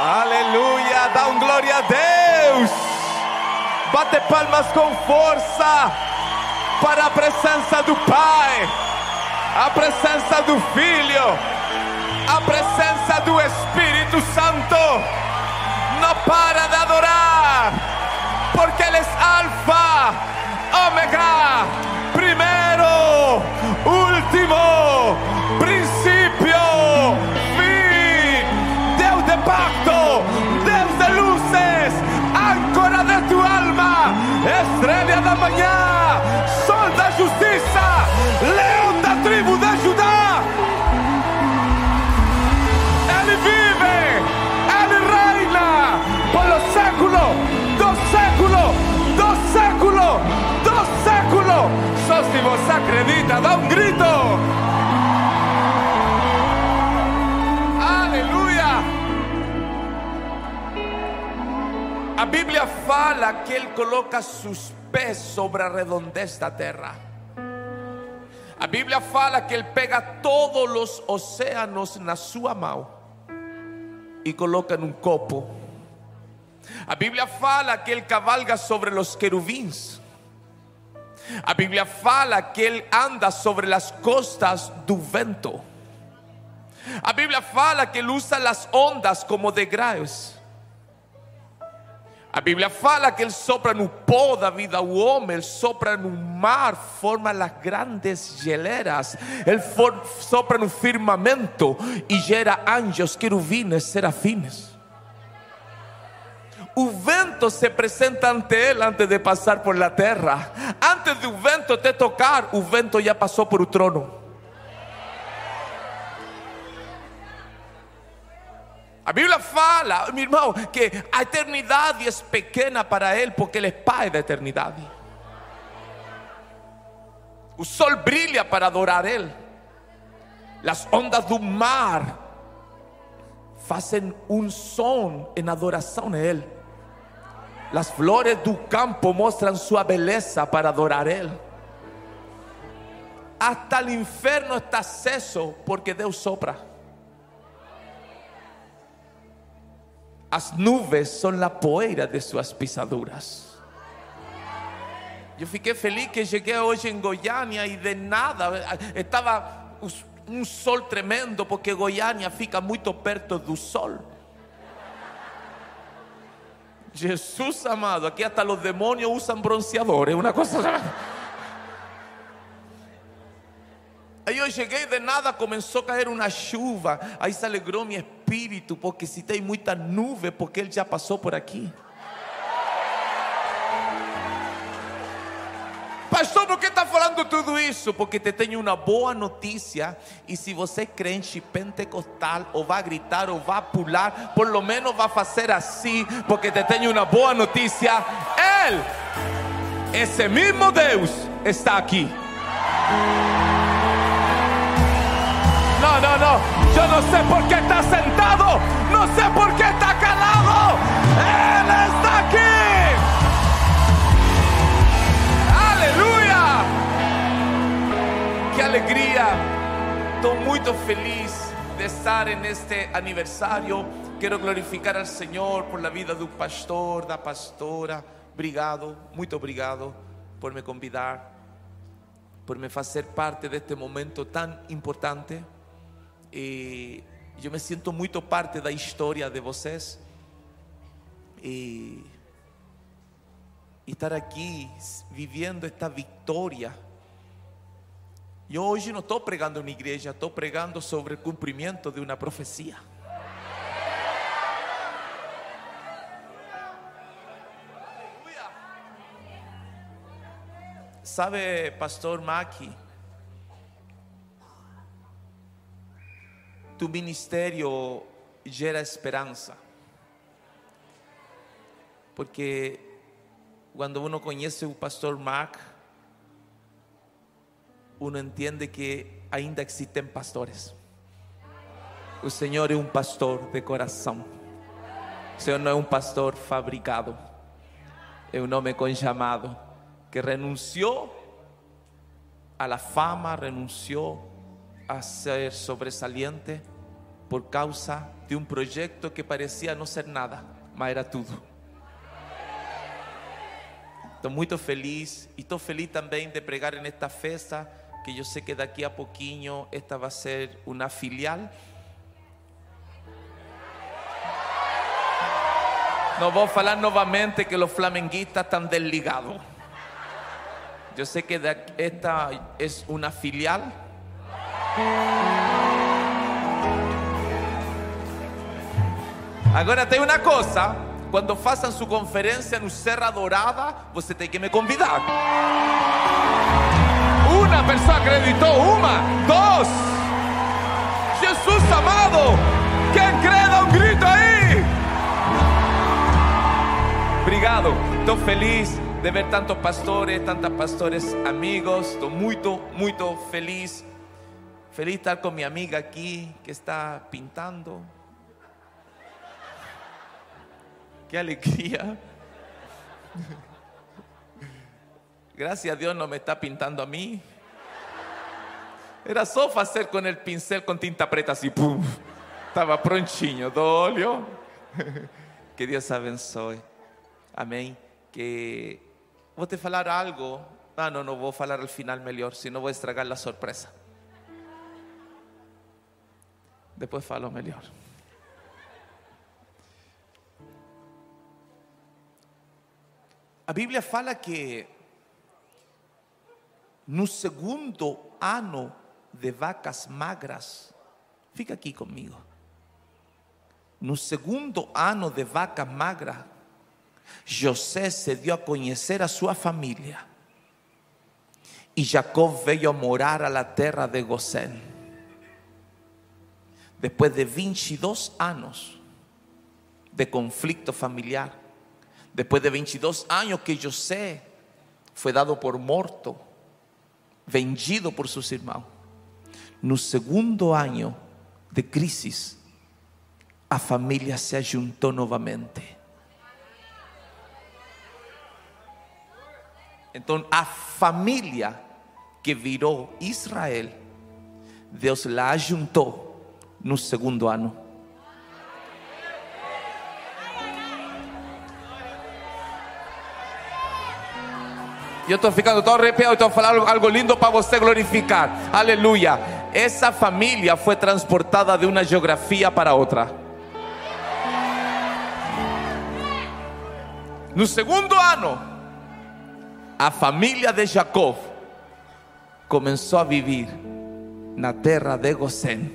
Aleluia, dá um glória a Deus. Bate palmas com força para a presença do Pai, a presença do Filho, a presença do Espírito Santo. Não para de adorar, porque Ele é Alfa, Ômega, da manhã, sol da justiça, leão da tribo de Judá. Ele vive, Ele reina por los séculos, dos séculos, dos séculos, dos séculos. Só se você acredita, dá um grito. A Bíblia fala que Ele coloca seus sobre a redondez da terra. A Bíblia fala que Ele pega todos os oceanos na sua mão e coloca num copo. A Bíblia fala que Ele cavalga sobre os querubins. A Bíblia fala que Ele anda sobre as costas do vento. A Bíblia fala que Ele usa as ondas como degraus. A Bíblia fala que Ele sopra no pó da vida ao homem, Ele sopra no mar, forma as grandes geleras, Ele for- sopra no firmamento e gera anjos, querubines, serafines. O vento se apresenta ante Ele antes de passar por la terra. Antes do vento te tocar, o vento já passou por o trono. A Bíblia fala, meu irmão, que a eternidade é pequena para Ele porque Ele é Pai da eternidade. O sol brilha para adorar Ele. As ondas do mar fazem um som em adoração a Ele. As flores do campo mostram sua beleza para adorar Ele. Hasta o inferno está aceso porque Deus sopra. As nuvens são a poeira de suas pisaduras. Eu fiquei feliz que cheguei hoje em Goiânia e de nada estava us- um sol tremendo porque Goiânia fica muito perto do sol. Jesus amado, aqui até os demônios usam bronzeadores, uma coisa. Aí eu cheguei de nada, começou a cair uma chuva. Aí se alegrou meu espírito, porque se tem muita nuvem, porque ele já passou por aqui. Pastor, por que está falando tudo isso? Porque te tenho uma boa notícia. E se você é crente pentecostal, ou vai gritar, ou vai pular, por lo menos vai fazer assim, porque te tenho uma boa notícia. Ele, esse mesmo Deus, está aqui. No, no, no. Yo no sé por qué está sentado. No sé por qué está calado. Él está aquí. Aleluya. Qué alegría. Estoy muy feliz de estar en este aniversario. Quiero glorificar al Señor por la vida de un pastor, da pastora. Obrigado, muito obrigado por me convidar, por me fazer parte deste momento tão importante. E eu me sinto muito parte da história de vocês. E, estar aqui vivendo esta vitória. Eu hoje não estou pregando na igreja, estou pregando sobre o cumprimento de uma profecia. Sabe, pastor Maki, tu ministério gera esperança. Porque quando uno conhece o pastor Mac, uno entende que ainda existem pastores. O Senhor é um pastor de coração. O Senhor não é um pastor fabricado. É um homem com chamado que renunciou a la fama, renunciou a ser sobresaliente por causa de um projeto que parecia não ser nada, mas era tudo. Estou muito feliz e estou feliz também de pregar nesta festa, que eu sei que daqui a pouquinho esta vai ser uma filial. Não vou falar novamente que os flamenguistas estão desligados. Eu sei que esta é uma filial. Agora tem uma coisa, quando façam sua conferência no Serra Dourada, você tem que me convidar. Uma pessoa acreditou, uma, dois. Jesus amado, quem crê dá grito aí. Obrigado, estou feliz de ver tantos pastores, tantas pastores amigos, estou muito, muito feliz. Feliz estar com minha amiga aqui que está pintando. Qué alegría. Gracias a Dios no me está pintando a mí. Era só hacer con el pincel con tinta preta así, pum. Estaba prontinho, do óleo. Que Dios abençoe. Amém. Que vou te falar algo. Ah, não, não vou falar al final melhor, senão vou estragar a surpresa. Depois falo melhor. A Bíblia fala que no segundo ano de vacas magras, fica aqui comigo. No segundo ano de vacas magras, José se dio a conhecer a sua família. E Jacob veio a morar a la terra de Gosén. Depois de 22 anos de conflicto familiar, Después de 22 años que José fue dado por muerto, vendido por sus hermanos. No segundo año de crisis, a familia se juntó nuevamente. Entonces, a familia que viró Israel, Dios la juntó no segundo año. Eu estou ficando tão arrepiado, estou falando algo lindo para você glorificar. Aleluia. Essa família foi transportada de uma geografia para outra. No segundo ano, a família de Jacob começou a viver na terra de Gosén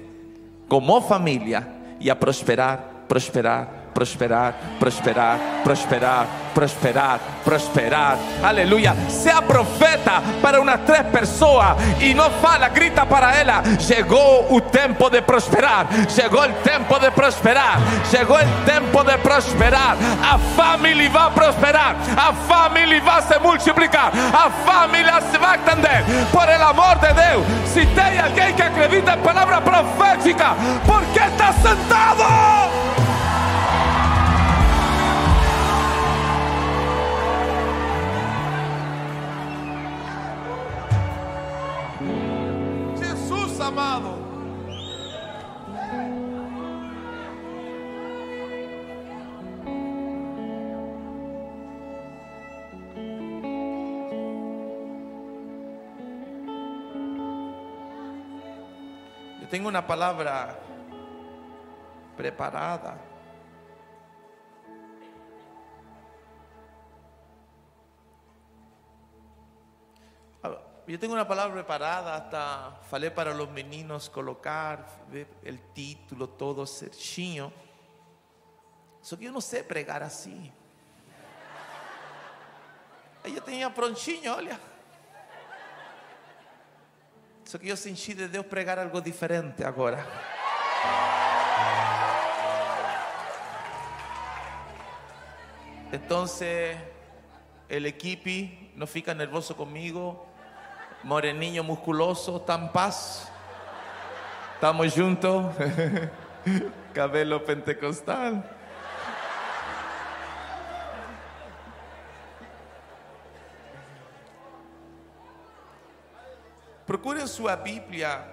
como família e a prosperar, prosperar, prosperar, prosperar, prosperar, prosperar, prosperar. Aleluia. Sea profeta para umas três pessoas e não fala, grita para ela. Chegou o tempo de prosperar. Chegou o tempo de prosperar. Chegou o tempo de prosperar. A família vai prosperar. A família vai se multiplicar. A família se vai estender. Por el amor de Deus, se tem alguém que acredita em palavra profética, ¿por que está sentado? Amado. Yo tengo una palabra preparada. Yo tengo una palabra preparada, hasta falei para los meninos colocar el título todo certinho. Só que eu não sei pregar assim. Aí eu tinha prontinho, olha. Só que eu senti de Deus pregar algo diferente agora. Entonces, el equipo no fica nervoso conmigo. Moreninho musculoso, en paz. Estamos juntos. Cabelo pentecostal. Procure su Biblia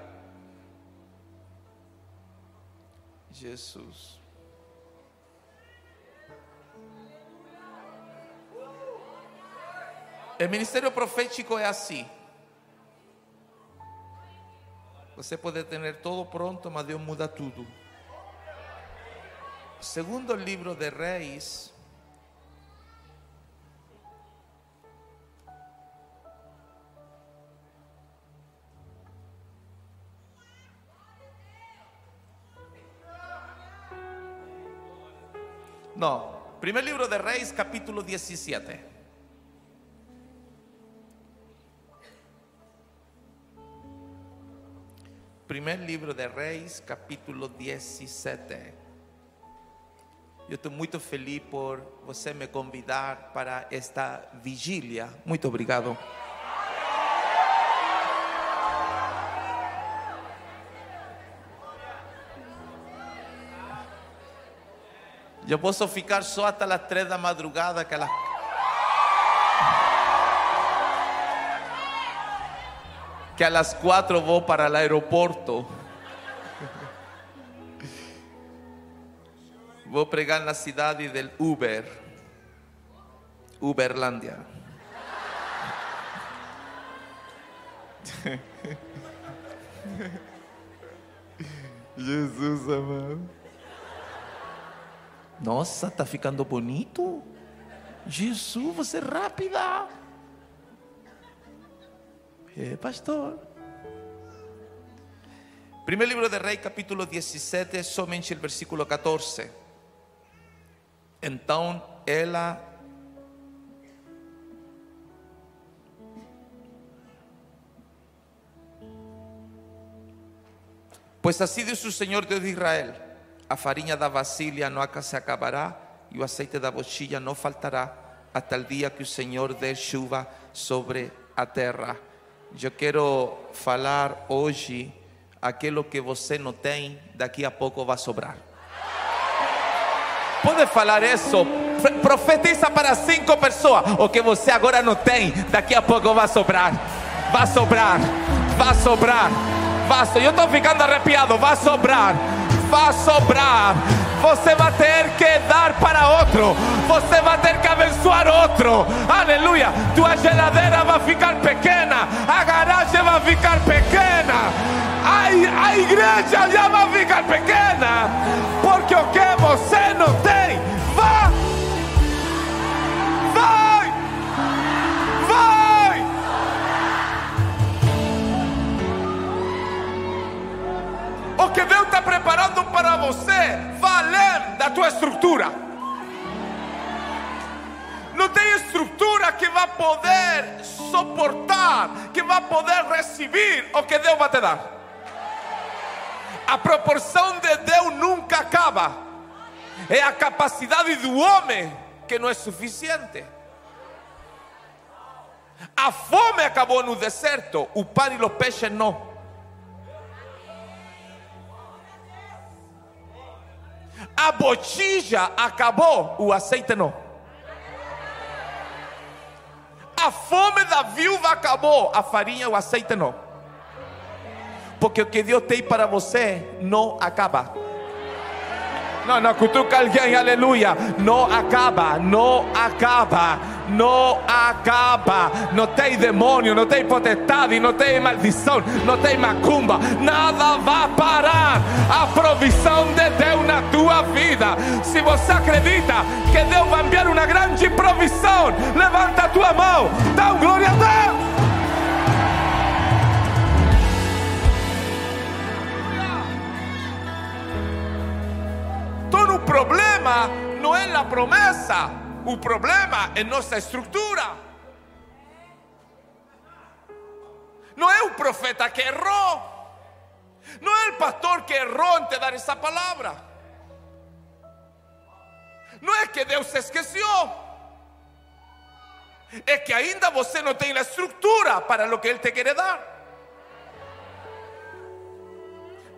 Jesus. O ministério profético é assim. Você pode ter todo pronto, mas Deus muda tudo. Segundo livro de Reis, No, primer libro de Reyes, capítulo 17. Primer libro de Reis, capítulo 17. Eu estou muito feliz por você me convidar para esta vigília. Muito obrigado. Eu posso ficar só até as três da madrugada, que las... que a las quatro vou para o aeroporto. Vou pregar na cidade del Uber, Uberlândia. Jesus amado. Nossa, tá ficando bonito. Jesus, você é rápida. É, pastor. Primeiro livro de Rei, capítulo 17, somente o versículo 14. Então ela Pois assim diz o Senhor Deus de Israel: a farinha da vasilha não se acabará e o azeite da bochilha não faltará até o dia que o Senhor dê chuva sobre a terra. Eu quero falar hoje aquilo que você não tem, daqui a pouco vai sobrar. Pode falar isso? Profetiza para cinco pessoas. O que você agora não tem, daqui a pouco vai sobrar. Vai sobrar. Vai sobrar. Vai so... Eu estou ficando arrepiado. Vai sobrar. Vai sobrar. Você vai ter que dar para outro. Você vai ter que abençoar outro. Aleluia. Tua geladeira vai ficar pequena. A garagem vai ficar pequena. A, a igreja já vai ficar pequena. Porque o que você não tem, O que Deus está preparando para você vai além da tua estrutura. Não tem estrutura que vai poder suportar, que vai poder receber o que Deus vai te dar. A proporção de Deus nunca acaba. É a capacidade do homem que não é suficiente. A fome acabou no deserto, o pão e os peixes não. A botija acabou, o azeite não. A fome da viúva acabou, a farinha, o azeite não. Porque o que Deus tem para você não acaba. Não, não, cutuca alguém, aleluia. Não acaba, não acaba, não acaba. Não tem demônio, não tem potestade, não tem maldição, não tem macumba. Nada vai parar a provisão de Deus na tua vida. Se você acredita que Deus vai enviar uma grande provisão, levanta a tua mão, dá um glória a Deus. Todo o problema não é na promessa, o problema é nossa estrutura. Não é o profeta que errou, não é o pastor que errou em te dar essa palavra, não é que Deus se esqueceu, é que ainda você não tem a estrutura para o que Ele te quer dar.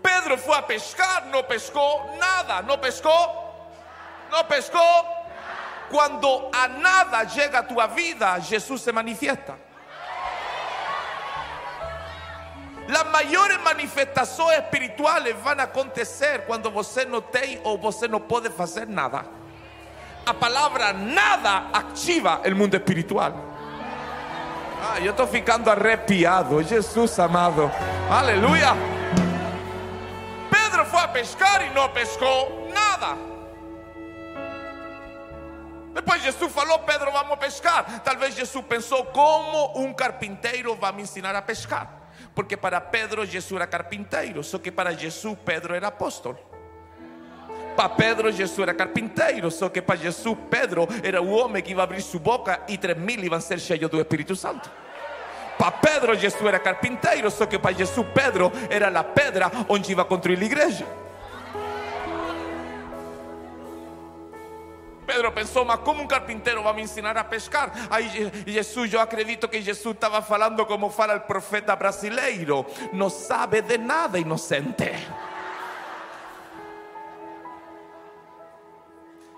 Pedro foi a pescar, não pescou nada, não pescou, não pescou. Quando a nada chega a tua vida, Jesus se manifiesta. Las mayores manifestaciones espirituales van a acontecer cuando você não tem ou você não pode fazer nada. A palavra nada ativa o mundo espiritual. Ah, eu estou ficando arrepiado. Jesus amado. Aleluia. Pedro foi a pescar e não pescou nada. Depois Jesus falou, Pedro, vamos pescar. Talvez Jesus pensou, como um carpinteiro vai me ensinar a pescar? Porque para Pedro Jesus era carpinteiro, só que para Jesus Pedro era apóstolo. Para Pedro Jesus era carpinteiro, só que para Jesus Pedro era o homem que ia abrir sua boca e três mil iam ser cheios do Espírito Santo. Para Pedro Jesus era carpinteiro, só que para Jesus Pedro era a pedra onde ia construir a igreja. Pedro pensou, mas como um carpinteiro vai me ensinar a pescar? Aí Jesus, eu acredito que Jesus estava falando como fala o profeta brasileiro: não sabe de nada, inocente.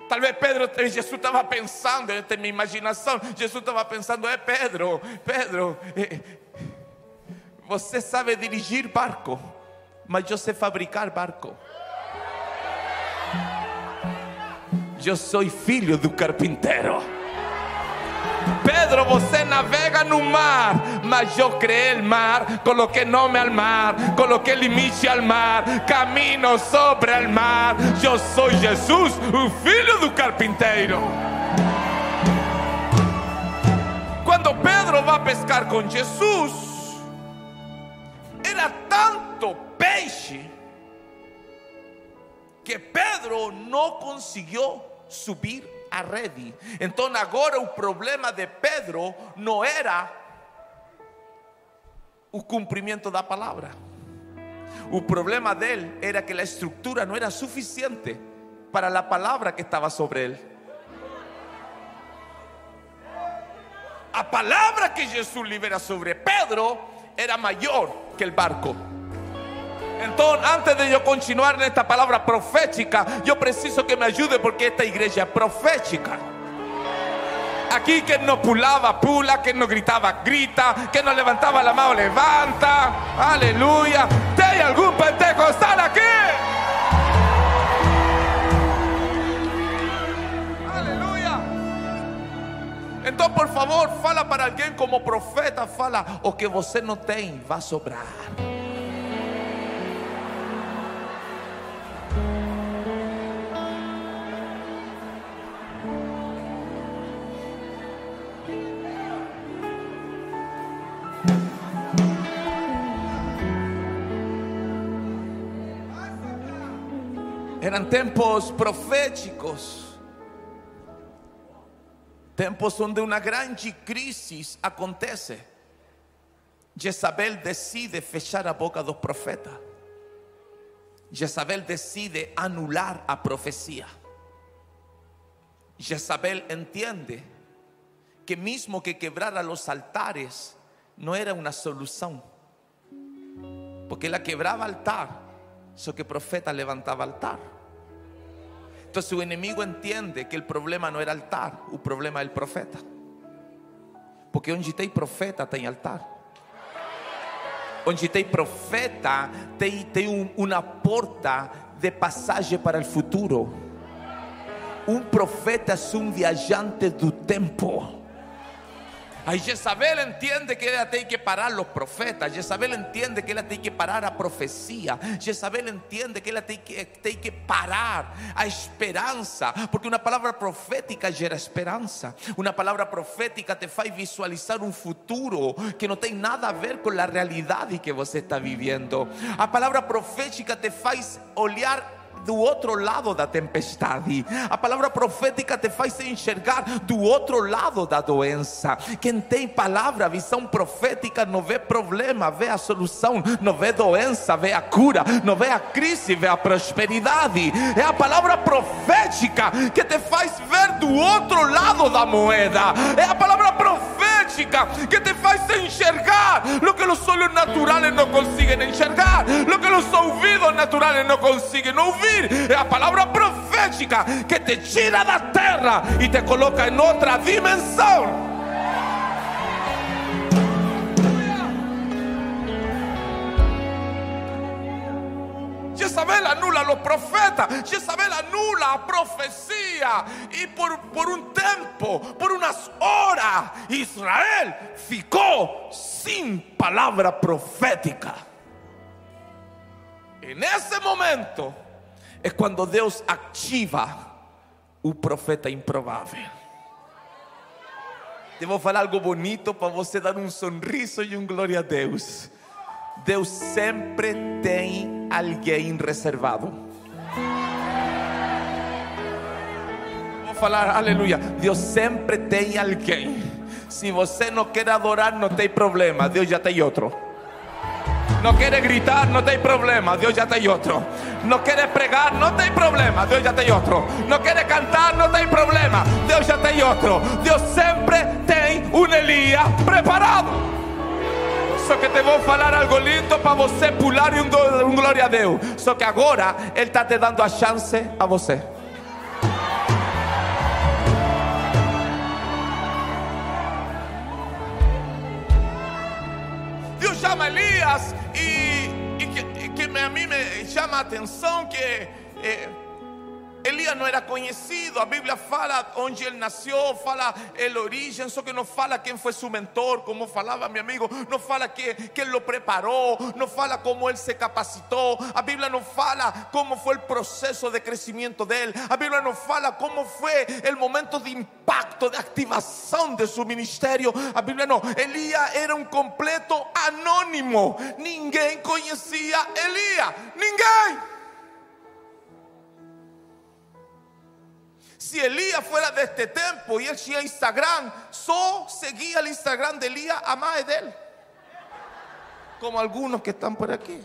Talvez Pedro, Jesus estava pensando, esta é minha imaginação. Jesus estava pensando, é Pedro, Pedro, eh, você sabe dirigir barco, mas eu sei fabricar barco. Eu sou filho do carpinteiro. Pedro, você navega no mar, mas eu criei o mar, coloquei nome ao mar, coloquei limite ao mar, camino sobre o mar. Eu sou Jesus, o filho do carpinteiro. Quando Pedro vai pescar com Jesus, era tanto peixe que Pedro não conseguiu subir a rede. Então agora o problema de Pedro não era o cumprimento da palavra. O problema dele era que a estrutura não era suficiente para a palavra que estava sobre ele. A palavra que Jesus libera sobre Pedro era maior que o barco. Então, antes de eu continuar nesta palavra profética, eu preciso que me ajude porque esta igreja é profética. Aqui quem não pulava, pula, quem não gritava, grita, quem não levantava a mão, levanta. Aleluia. Tem algum pentecostal aqui? Aleluia. Então, por favor, fala para alguém como profeta, fala o que você não tem, vai sobrar. Eran tempos proféticos. Tempos donde una gran crisis acontece. Jezabel decide fechar a boca dos profetas. Jezabel decide anular a profecía. Jezabel entiende que mismo que quebrara los altares no era una solución. Porque la quebraba altar, eso que profeta levantaba altar. Entonces su enemigo entiende que el problema no era altar, el problema es el profeta. Porque onde tem profeta tem altar. Onde tem profeta tem, um, uma porta de passagem para o futuro. Um profeta é um viajante do tempo. Aí Jezabel entende que ela tem que parar os profetas. Jezabel entende que ela tem que parar a profecia. Jezabel entende que ela tem que, que parar a esperança. Porque uma palavra profética gera esperança. Uma palavra profética te faz visualizar um futuro que não tem nada a ver com a realidade que você está vivendo. A palavra profética te faz olhar do outro lado da tempestade. A palavra profética te faz enxergar do outro lado da doença. Quem tem palavra, visão profética, não vê problema, vê a solução, não vê doença, vê a cura, não vê a crise, vê a prosperidade. É a palavra profética que te faz ver do outro lado da moeda. É a palavra profética que te faz enxergar lo que os olhos naturais não conseguem enxergar, lo que os ouvidos naturais não conseguem ouvir. Es la palabra profética que te tira de la tierra y te coloca en otra dimensión. Jezabel anula los profetas, Jezabel anula a profecía. Y por, por un tiempo, por unas horas, Israel ficó sin palabra profética. En ese momento es cuando Dios activa un profeta improvável. Vou falar algo bonito para você dar um sorriso e um glória a Deus. Deus sempre tem alguém reservado. Vou falar aleluia. Deus sempre tem alguém. Se você não quer adorar, não tem problema. Deus já tem outro. No quiere gritar, no hay problema, Dios ya te hay otro. No quiere pregar, no hay problema, Dios ya te hay otro. No quiere cantar, no hay problema, Dios ya te hay otro. Dios siempre tiene un Elías preparado. Só que te voy a hablar algo lindo para você pular y un, un gloria a Dios. Só que ahora Él está te dando a chance a você. Dios llama a Elías y, y que, y que me- a mí me llama a atenção que eh, Elias não era conhecido, a Bíblia fala onde ele nasceu, fala el origem, só que não fala quem foi seu mentor, como falava meu amigo, não fala que, que ele lo preparou, não fala como ele se capacitou, a Bíblia não fala como foi o processo de crescimento dele, a Bíblia não fala como foi o momento de impacto, de ativação de seu ministério, a Bíblia não, Elias era um completo anônimo, ninguém conhecia Elias, ninguém. Si Elías fuera de este tiempo y él tenía Instagram, solo seguía el Instagram de Elías a más de él. Como algunos que están por aquí.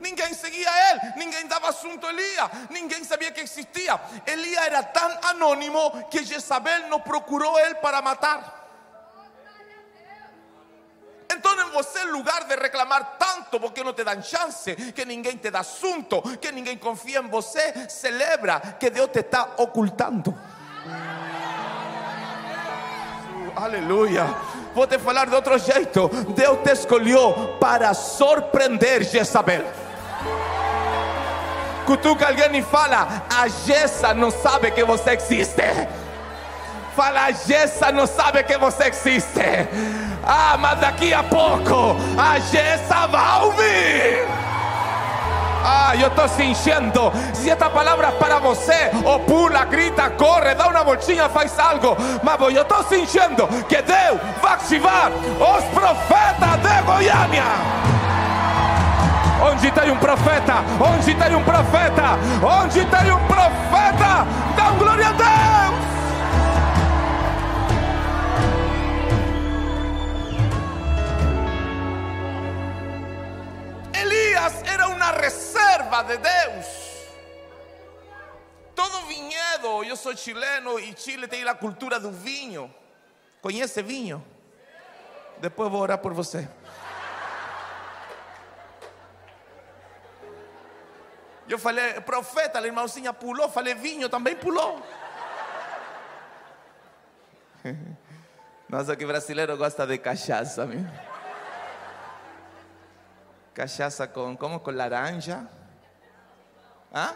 Ninguém seguía a él, ninguém daba asunto a Elías, ninguém sabía que existía. Elías era tan anónimo que Jezabel no procuró él para matar. Entonces você, lugar de reclamar tanto porque no te dan chance, que ninguém te da asunto, que ninguém confía en você, celebra que Dios te está ocultando. Aleluia. Vou te falar de outro jeito. Deus te escolheu para surpreender Jezabel. Cutuca alguém e fala: A Jessa não sabe que você existe. Fala, Jessa não sabe que você existe. Ah, mas daqui a pouco a Jessa vai ouvir. Ah, eu estou sentindo. Se esta palavra é para você, ou pula, grita, corre, dá uma voltinha, faz algo. Mas eu estou sentindo que Deus vai ativar os profetas de Goiânia. Onde tem um profeta? Onde tem um profeta? Onde tem um profeta? Dá um glória a Deus. Era una reserva de Deus. Todo viñedo, eu sou chileno e Chile tem a cultura do vinho. Conhece vinho? Depois vou orar por você. Eu falei, profeta, a irmãozinha pulou, falei, vinho também pulou. Nossa, que brasileiro gosta de cachaça, meu. Cachaça com, como? Com laranja. ¿Ah?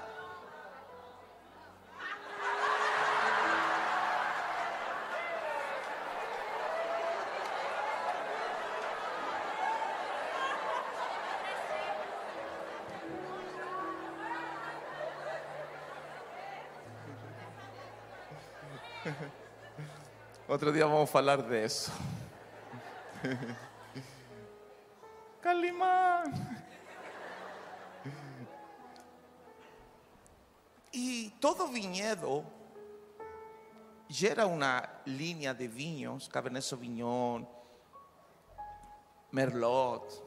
Outro dia vamos falar disso. Calimán. E todo viñedo gera uma linha de vinhos, Cabernet Sauvignon, Merlot.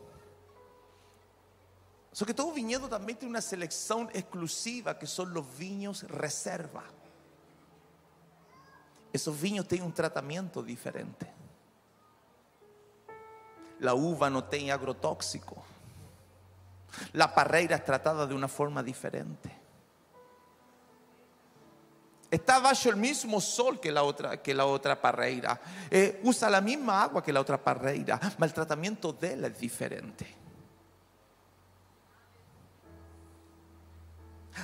Só que todo viñedo também tem uma seleção exclusiva que são os vinhos reserva. Esos vinhos têm um tratamento diferente. La uva no tem agrotóxico. La parreira es tratada de una forma diferente. Está bajo el mismo sol que la otra, que la otra parreira. Eh, usa la misma agua que la otra parreira, pero el tratamiento de él es diferente.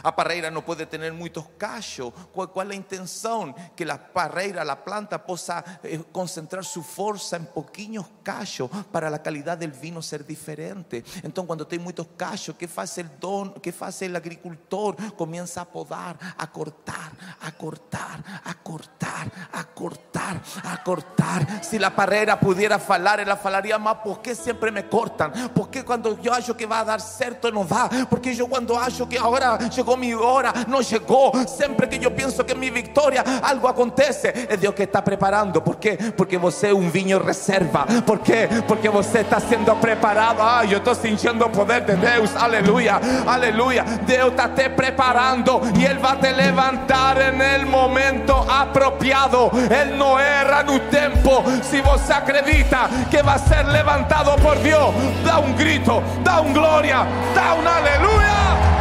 A parreira não pode ter muitos cachos. Qual, qual, é a intenção? Que a parreira, a planta, possa eh, concentrar sua força em pouquinhos cachos para a qualidade do vinho ser diferente. Então, quando tem muitos cachos, que faz o don, que faz o agricultor? Começa a podar, a cortar, a cortar, a cortar, a cortar, a cortar. Se a parreira pudiera falar, ela falaria, mas por que sempre me cortam? Porque quando eu acho que vai dar certo, não dá. Porque eu quando acho que agora chegou minha hora, não chegou. Sempre que eu penso que é minha vitória, algo acontece. É Deus que está preparando. Por quê? Porque você é um vinho reserva. Por quê? Porque você está sendo preparado. Ai, eu estou sentindo o poder de Deus. Aleluia, aleluia. Deus está te preparando e Ele vai te levantar no momento apropriado. Ele não erra no tempo. Se você acredita que vai ser levantado por Deus, dá um grito, dá um glória, dá um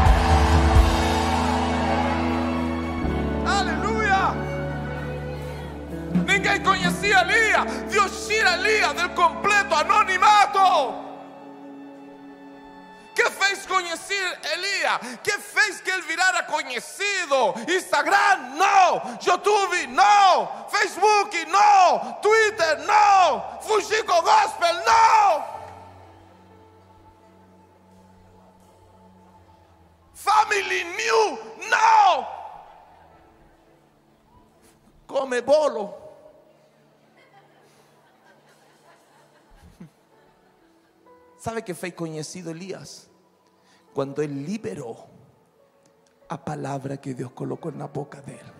aleluia. Ninguém conhecia Elias. Deus tira Elias del completo anonimato. que fez conhecer Elias? que fez que ele virara conhecido? Instagram, não. YouTube, não. Facebook, não. Twitter, não. Fujico Gospel, não. Family New, não. Come bolo. ¿Sabe que fue conocido Elías? Cuando él liberó a palabra que Dios colocó en la boca de él.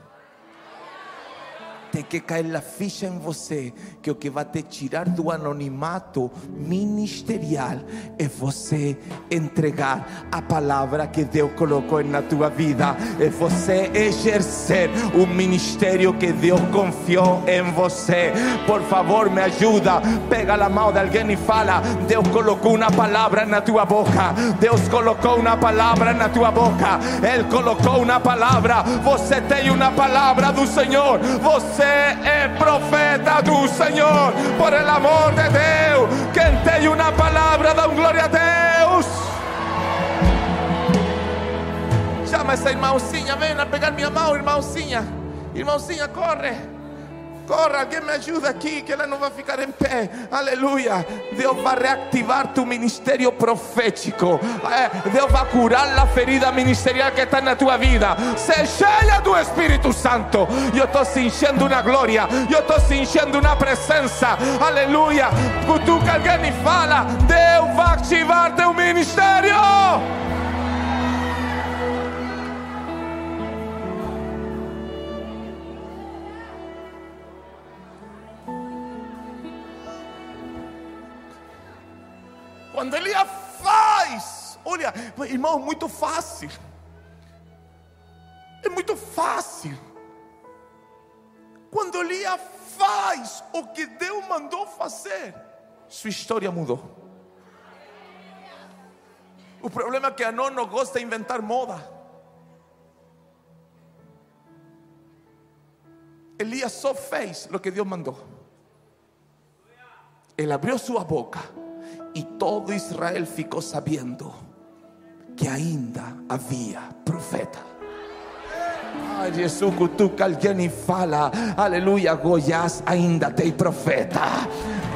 Que cair a ficha em você que o que vai te tirar do anonimato ministerial é você entregar a palavra que Deus colocou na tua vida, é você exercer o ministério que Deus confiou em você. Por favor, me ajuda, pega a mão de alguém e fala: Deus colocou uma palavra na tua boca, Deus colocou uma palavra na tua boca, Ele colocou uma palavra, você tem uma palavra do Senhor, você é profeta do Senhor, por el amor de Deus. Quem tem uma palavra, dá um glória a Deus. Chama essa irmãozinha, venha pegar minha mão, irmãozinha. Irmãozinha, corre. Corra, alguém me ajuda aqui, que ela não vai ficar em pé. Aleluia. Deus vai reativar tu ministério profético. É, Deus vai curar a ferida ministerial que está na tua vida. Se cheia do Espírito Santo. Eu estou sentindo uma glória. Eu estou sentindo uma presença. Aleluia. Cutuca alguém e fala: Deus vai ativar teu ministério. Quando ele a faz, olha, irmão, muito fácil. É muito fácil. Quando Elias faz o que Deus mandou fazer, sua história mudou. O problema é que a não gosta de inventar moda. Elias só fez o que Deus mandou. Ele abriu sua boca y todo Israel ficou sabiendo que ainda havia profeta. Ai, Jesus cutuca alguém fala, aleluia, Goiás ainda tem profeta.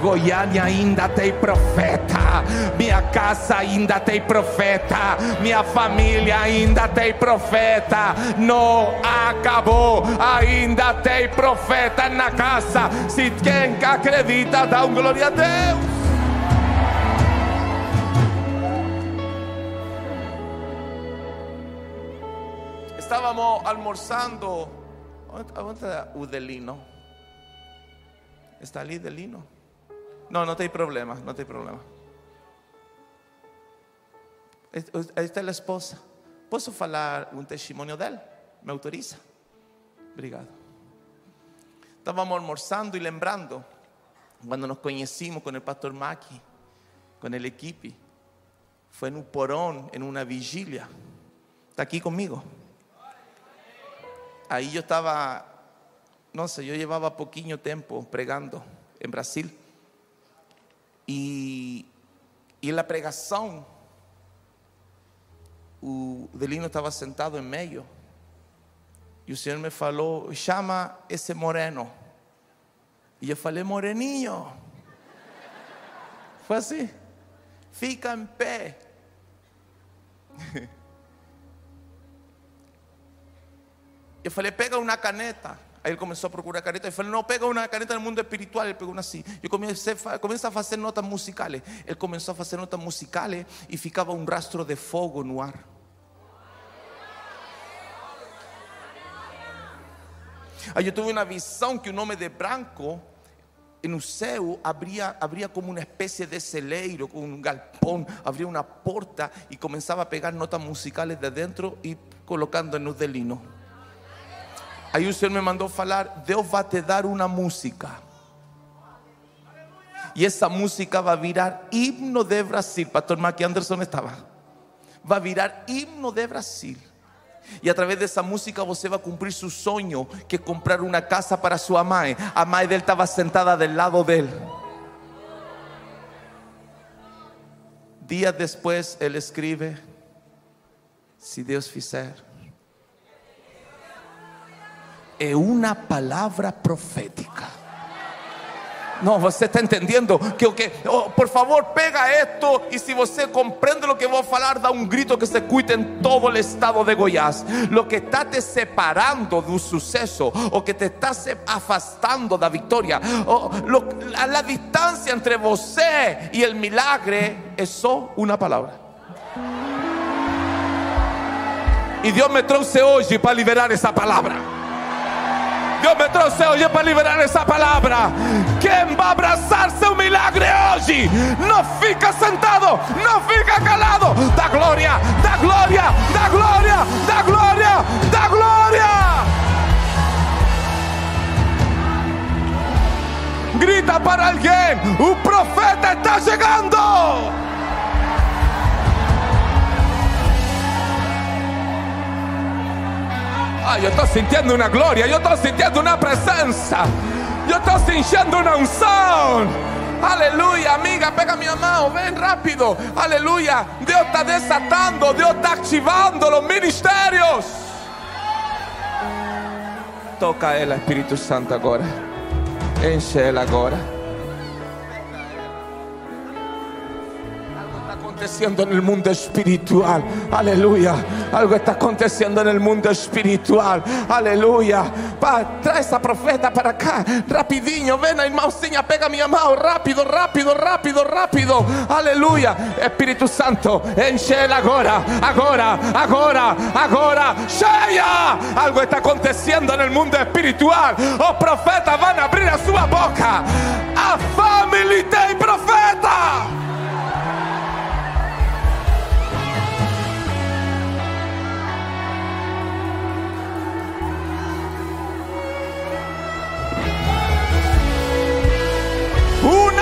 Goiânia ainda tem profeta, minha casa ainda tem profeta, minha família ainda tem profeta. Não acabou, ainda tem profeta na casa. Se quem acredita, dá um glória a Deus. Estábamos almorzando. ¿Dónde está Udelino? ¿Está ali Delino? No, no tem problema, no tem problema. Ahí está la esposa. ¿Posso falar un testimonio de él? ¿Me autoriza? Obrigado. Estábamos almorzando y lembrando cuando nos conocimos con el pastor Maki, con el equipo. Fue en un porón, en una vigilia. Está aquí conmigo ahí yo estaba, no sé, yo llevaba poquito tiempo pregando en Brasil. Y, y la pregación, o Delino estava sentado em meio. E o Senhor me falou: chama esse moreno. E eu falei: moreninho. Foi assim. Fica em pé. Eu falei: pega uma caneta. Aí ele começou a procurar caneta. Eu falei: não, pega uma caneta no mundo espiritual. Ele pegou uma assim. Eu comecei a, fazer notas musicais. Ele começou a fazer notas musicais e ficava um rastro de fogo no ar. Aí eu tive uma visão que o nome de branco no céu abria, abria como uma espécie de celeiro, com um galpão, abria uma porta e começava a pegar notas musicais de dentro e colocando no delino. Aí o Senhor me mandou falar: Deus vai te dar uma música. E essa música vai virar himno de Brasil. Pastor Mac Anderson estava. Vai virar himno de Brasil. E através dessa música você vai cumprir seu sonho, que comprar uma casa para sua mãe. A mãe dele estava sentada do lado dele. Dias depois ele escreve: Se Deus fizer. É uma palavra profética. Não, você está entendendo que o que, oh, por favor, pega esto e se você compreende o que vou falar, dá um grito que se cuide em todo o estado de Goiás. Lo que está te separando do sucesso, o que te está afastando da vitória, oh, lo, a entre você e o milagre é só uma palavra. E Deus me trouxe hoje para liberar essa palavra. Me trouxe hoje para liberar essa palavra. Quem vai abraçar seu milagre hoje, não fica sentado, não fica calado. Da glória, da glória, da glória, da glória, da glória. Grita para alguém: o profeta está chegando. Ay, yo estoy sintiendo una gloria, yo estoy sintiendo una presencia, yo estoy sintiendo una unción. Aleluya, amiga, pega mi mano, ven rápido. Aleluya, Dios está desatando, Dios está activando los ministerios. Toca el Espíritu Santo ahora. Enche él ahora. Aconteciendo en el mundo espiritual. Aleluya. Algo está aconteciendo en el mundo espiritual. Aleluya. Pa, trae esa profeta para acá. Rapidinho. Ven, irmãozinha. Pega mi mão. Rápido, rápido, rápido, rápido. Aleluya. Espíritu Santo. Enche agora. Agora, agora, agora. Cheia. Algo está aconteciendo en el mundo espiritual. Os profetas van a abrir a su boca. A tem profeta.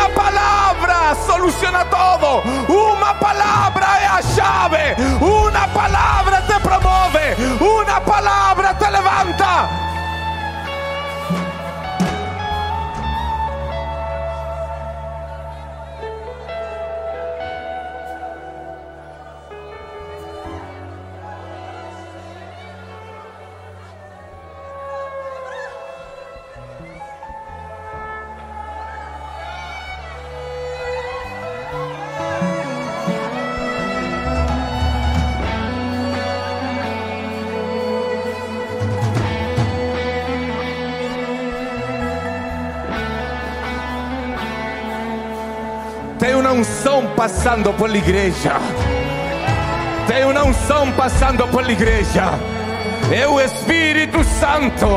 Una palabra soluciona todo. Una palabra es la llave. Una palabra te promueve. Una palabra te levanta. Unção passando por la igreja. Tem uma unção passando por la igreja. É o Espírito Santo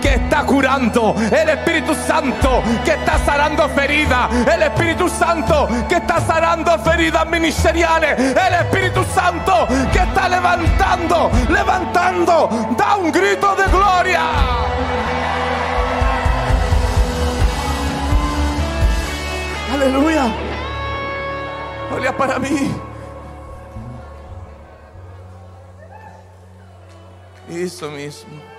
que está curando, el Espírito Santo que está sarando feridas, el Espírito Santo que está sarando feridas ministeriales, el Espírito Santo que está levantando, levantando, da un grito de gloria. Aleluya. Olha para mim. Isso mesmo.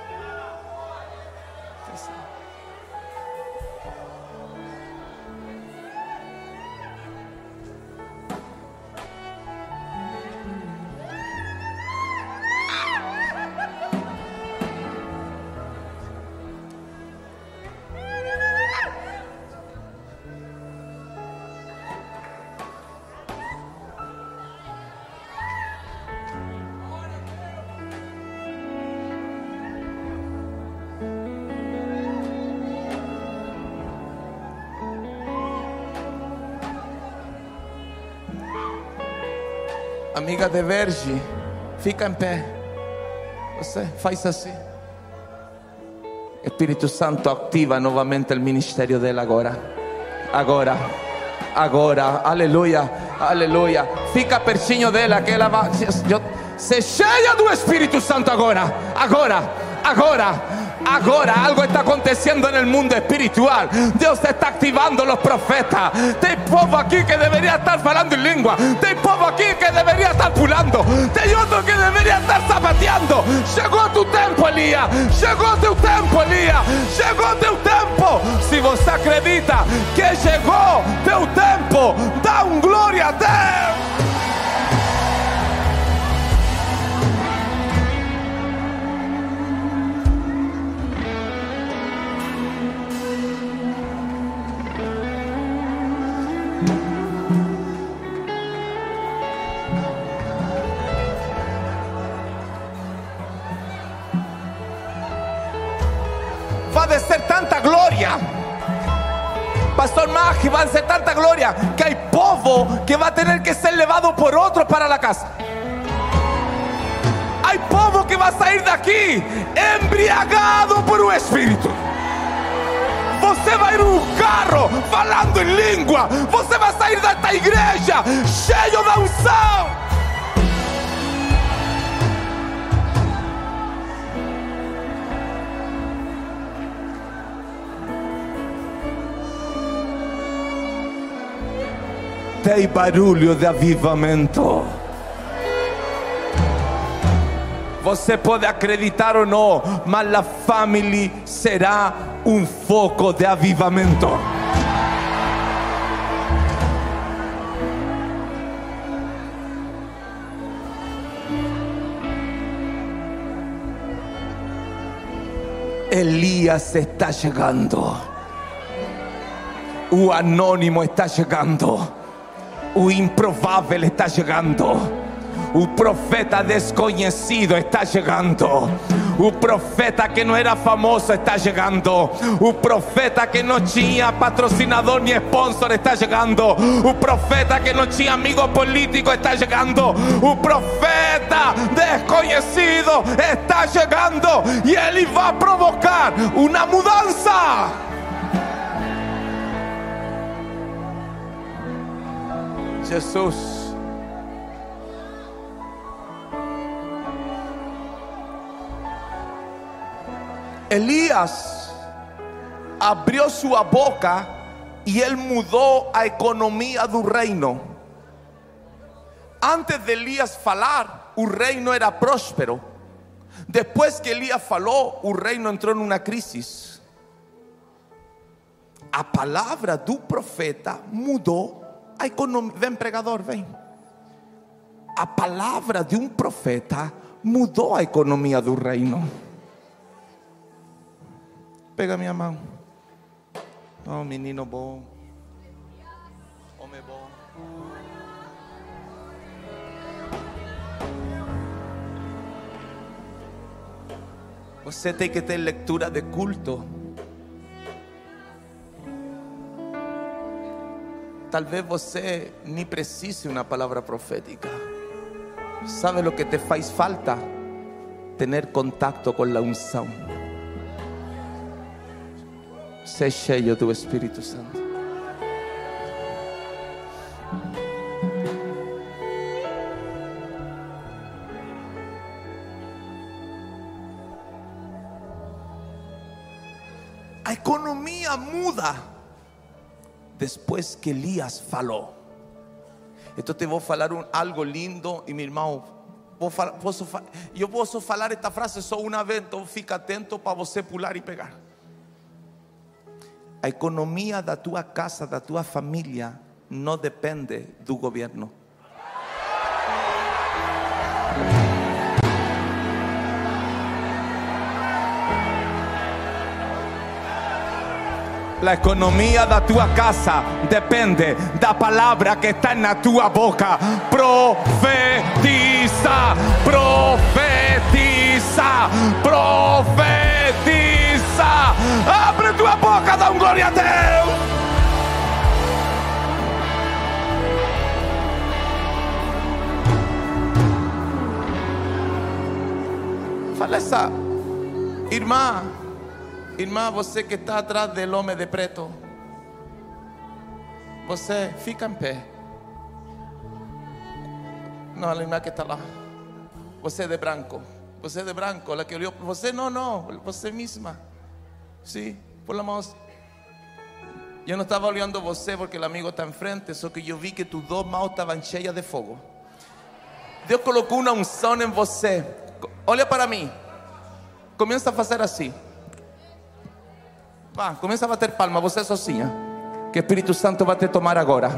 Amiga de Verge, fica em pé. Você faz assim. Espírito Santo ativa novamente o ministério dela agora. Agora. Agora. Aleluia. Aleluia. Fica pertinho dela que ela vai. Se cheia do Espírito Santo agora. Agora. Agora. Ahora algo está aconteciendo en el mundo espiritual. Dios está activando los profetas. Tem povo aquí que debería estar hablando en lengua. Tem povo aquí que debería estar pulando. Hay otro que debería estar zapateando. Llegó tu tiempo, Elías. Llegó tu tiempo, Elías. Llegó tu tiempo. Si vos acredita que llegó tu tiempo, da un gloria a Dios. Gloria que hay povo que va a tener que ser levado por otro para la casa. Hay povo que va a salir de aquí embriagado por un espíritu. Você vai ir um carro falando em língua. Você vai sair desta igreja cheio da unção. Tem barulho de avivamento. Você pode acreditar ou não, mas a família será um foco de avivamento. Elías está chegando. O anônimo está chegando. O improvável está chegando. O profeta desconhecido está chegando. O profeta que não era famoso está chegando. O profeta que não tinha patrocinador nem sponsor está chegando. O profeta que não tinha amigo político está chegando. O profeta desconhecido está chegando. E ele vai provocar uma mudança. Jesús. Elías abrió su boca y él mudó a economía del reino. Antes de Elías falar, el reino era próspero. Después que Elías faló, el reino entró en una crisis. A palabra del profeta mudó a economia, vem pregador, vem. A palavra de um profeta mudou a economia do reino. Pega minha mão. Oh, menino bom. Homem bom. Você tem que ter leitura de culto. Tal vez você nem precise uma palavra profética. ¿Sabe lo que te faz falta? Tener contacto com a unção. Sé cheio do Espírito Santo. A economia muda después que Elías falou. Então te vou falar um, algo lindo e meu irmão, vou, posso, eu posso falar esta frase só uma vez, então fica atento para você pular e pegar. A economia da tua casa, da tua família, não depende do governo. La economía da tu casa depende da palabra que está en la boca. Profetiza, profetiza, profetiza. Abre tua boca, dá um glória a Deus. Fala essa irmã irmã, você que está atrás do homem de preto. Você fica em pé. Não, a irmã que está lá. Você de branco. Você de branco. La que olhou. Você não, não. Você mesma. Sim, por la mão. Eu não estava olhando você porque o amigo está enfrente, só que eu vi que tus duas mãos estavam cheias de fogo. Deus colocou uma unção em você. Olha para mim. Começa a fazer assim. Vá, começa a bater palma, você sozinha. Que o Espírito Santo vai te tomar agora.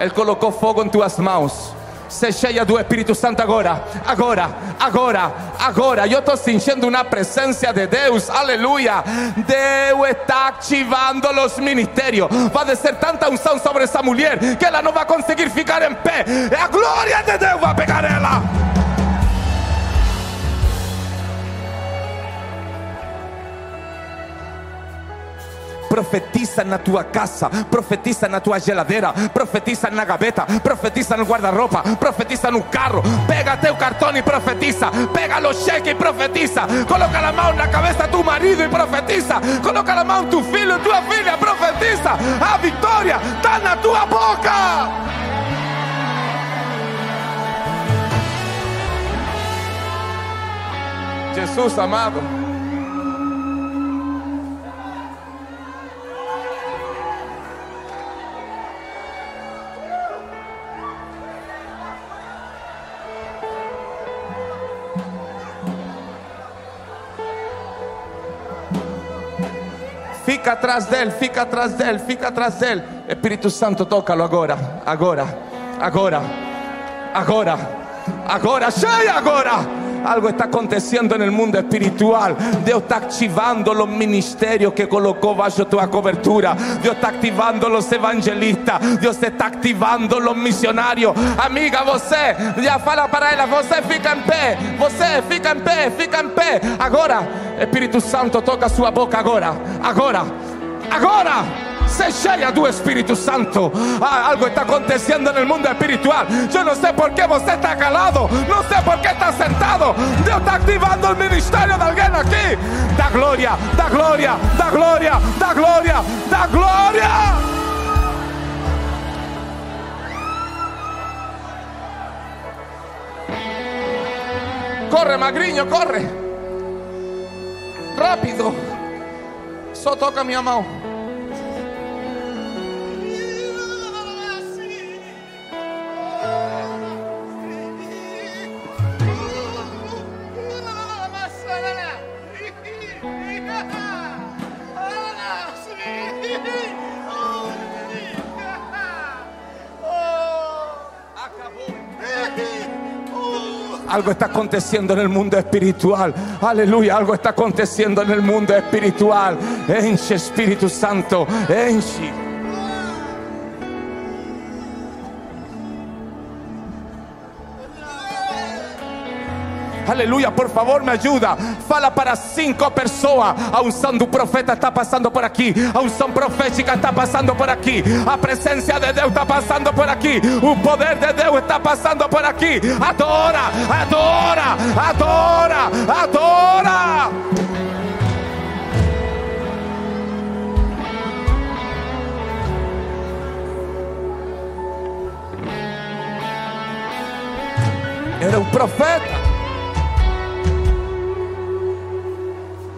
Ele colocou fogo em tuas mãos. Se cheia do Espírito Santo agora, agora, agora, agora. Eu estou sentindo uma presença de Deus, aleluia. Deus está ativando os ministérios. Vai descer tanta unção sobre essa mulher que ela não vai conseguir ficar em pé. A glória de Deus vai pegar ela. Profetiza na tua casa, profetiza na tua geladeira, profetiza na gaveta, profetiza no guarda-roupa, profetiza no carro. Pega teu cartão e profetiza, pega o cheque e profetiza, coloca a mão na cabeça do marido e profetiza, coloca a mão do filho e tua filha, profetiza. A vitória está na tua boca. Jesus amado. Fica atrás dele, fica atrás dele, fica atrás dele. Espírito Santo, tócalo agora, agora, agora, agora, agora, cheia agora. Algo está aconteciendo en el mundo espiritual. Dios está activando los ministerios que colocó bajo tu cobertura. Dios está activando los evangelistas. Dios está activando los misionarios. Amiga, você, ya fala para ela, você fica en pé. Você fica en pé, fica en pé. Agora, Espíritu Santo, toca su boca agora. Agora. Agora. Se cheia do Espírito Santo. Ah, algo está acontecendo no mundo espiritual. Eu não sei por que você está calado. Não sei por que está sentado. Deus está activando o ministério de alguém aqui. Da glória, da glória, da glória, da glória, da glória. Corre, magrinho, corre. Rápido. Só toca minha mão. Algo está aconteciendo en el mundo espiritual. Aleluya, algo está aconteciendo en el mundo espiritual. Enche Espíritu Santo, enche. Aleluya, por favor me ayuda. Fala para cinco personas. A unção do profeta está passando por aqui. A unção profética está passando por aqui. A presença de Deus está passando por aqui. O poder de Deus está passando por aqui. Adora, adora, adora, adora. Era um profeta.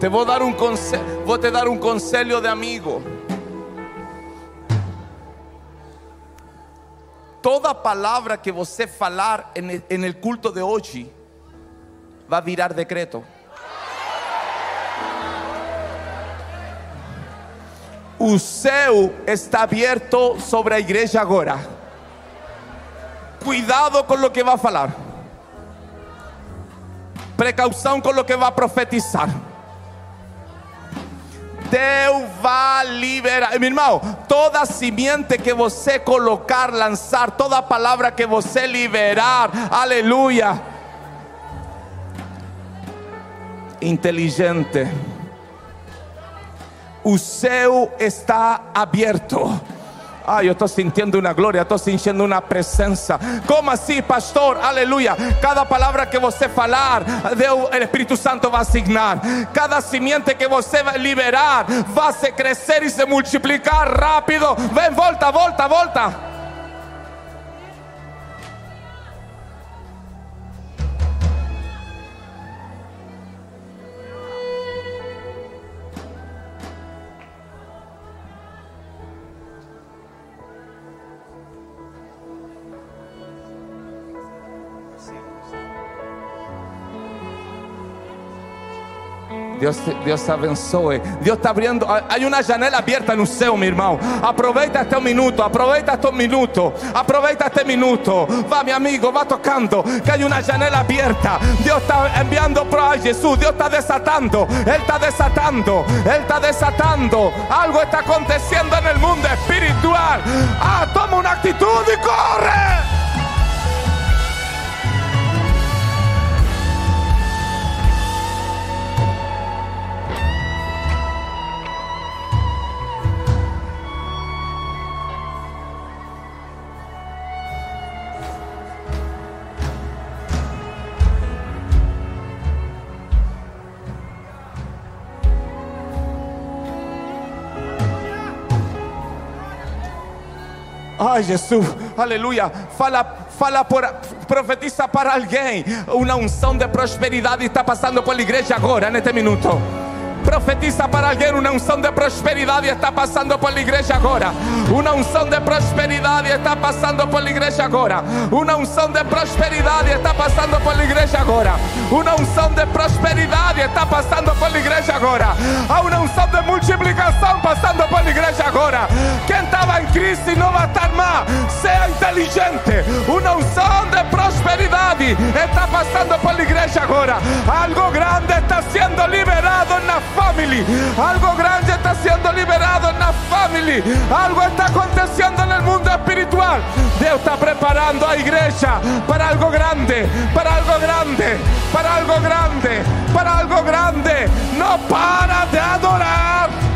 Te vou dar um conselho, vou te dar um conselho de amigo. Toda palavra que você falar en el culto de hoje vai virar decreto. O está aberto sobre a igreja agora. Cuidado com o que vai falar. Precaução com o que vai profetizar. Deus vai liberar. Meu irmão, toda simiente que você colocar, lançar, toda palavra que você liberar, aleluia. Inteligente. O céu está aberto. Ah, yo estoy sintiendo una gloria, estoy sintiendo una presencia. ¿Cómo así, pastor? Aleluya. Cada palabra que você falar, el Espíritu Santo va a asignar. Cada simiente que você va a liberar, va a crecer y se multiplicar rápido. Ven, volta, volta, volta. Dios, Dios abençoe. Dios está abriendo. Hay una janela abierta no céu, mi hermano. Aproveita este minuto. Aproveita este minuto. Aproveita este minuto. Va, mi amigo, va tocando. Que hay una janela abierta. Dios está enviando para Jesús. Dios está desatando. Él está desatando. Él está desatando. Algo está aconteciendo en el mundo espiritual. Ah, toma una actitud y corre. Ay, Jesús, aleluya. Fala, fala por, profetiza para alguien. Una unción de prosperidad y está pasando por la iglesia ahora, en este minuto. Profetiza para alguien una unción de prosperidad y está pasando por la iglesia ahora. Una unción de prosperidad y está pasando por la iglesia ahora. Una unción de prosperidad y está pasando por la iglesia ahora. Una unción de prosperidad y está pasando por la iglesia ahora. A una unción de multiplicación pasando por la iglesia ahora. Quien estaba en crisis no va a estar más. Sea inteligente. Una unción de prosperidad y está pasando por la iglesia ahora. Algo grande está siendo liberado en la family. Algo grande está siendo liberado en la family. Algo está aconteciendo en el mundo espiritual. Dios está preparando a iglesia para algo grande, para algo grande, para algo grande, para algo grande. No para de adorar.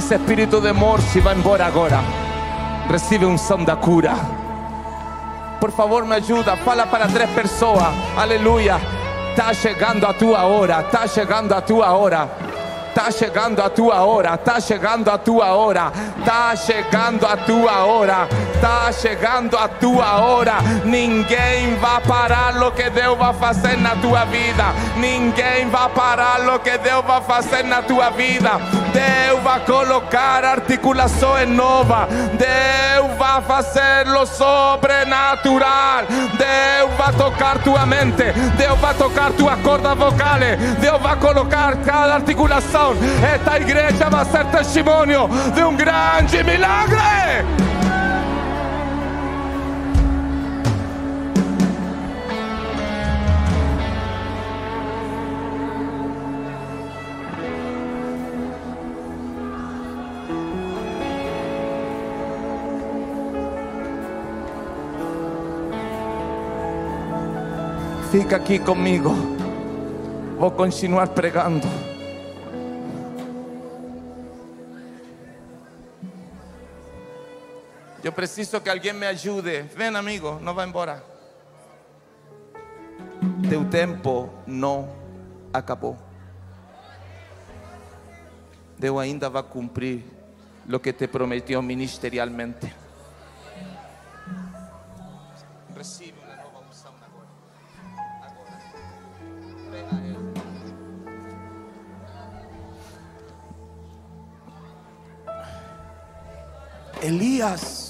Ese espíritu de morte va embora agora. Recibe un son da cura. Por favor, me ajuda. Fala para três pessoas. Aleluia. Está chegando a tua hora. Está chegando a tua hora. Está chegando a tua hora. Está chegando a tua hora. Está chegando a tua hora. Está chegando a tua hora. Ninguém vai parar o que Deus vai fazer na tua vida. Ninguém vai parar o que Deus vai fazer na tua vida. Deus vai colocar articulações novas. Deus vai fazer lo sobrenatural. Deus vai tocar tua mente. Deus vai tocar tua corda vocal. Deus vai colocar cada articulação. Esta igreja vai ser testemunho de um grande milagre. Fica aqui comigo. Vou continuar pregando. Yo preciso que alguien me ayude. Ven, amigo, no va embora. Teu tempo não acabou. Deus ainda vai cumprir o que te prometeu ministerialmente. Elías.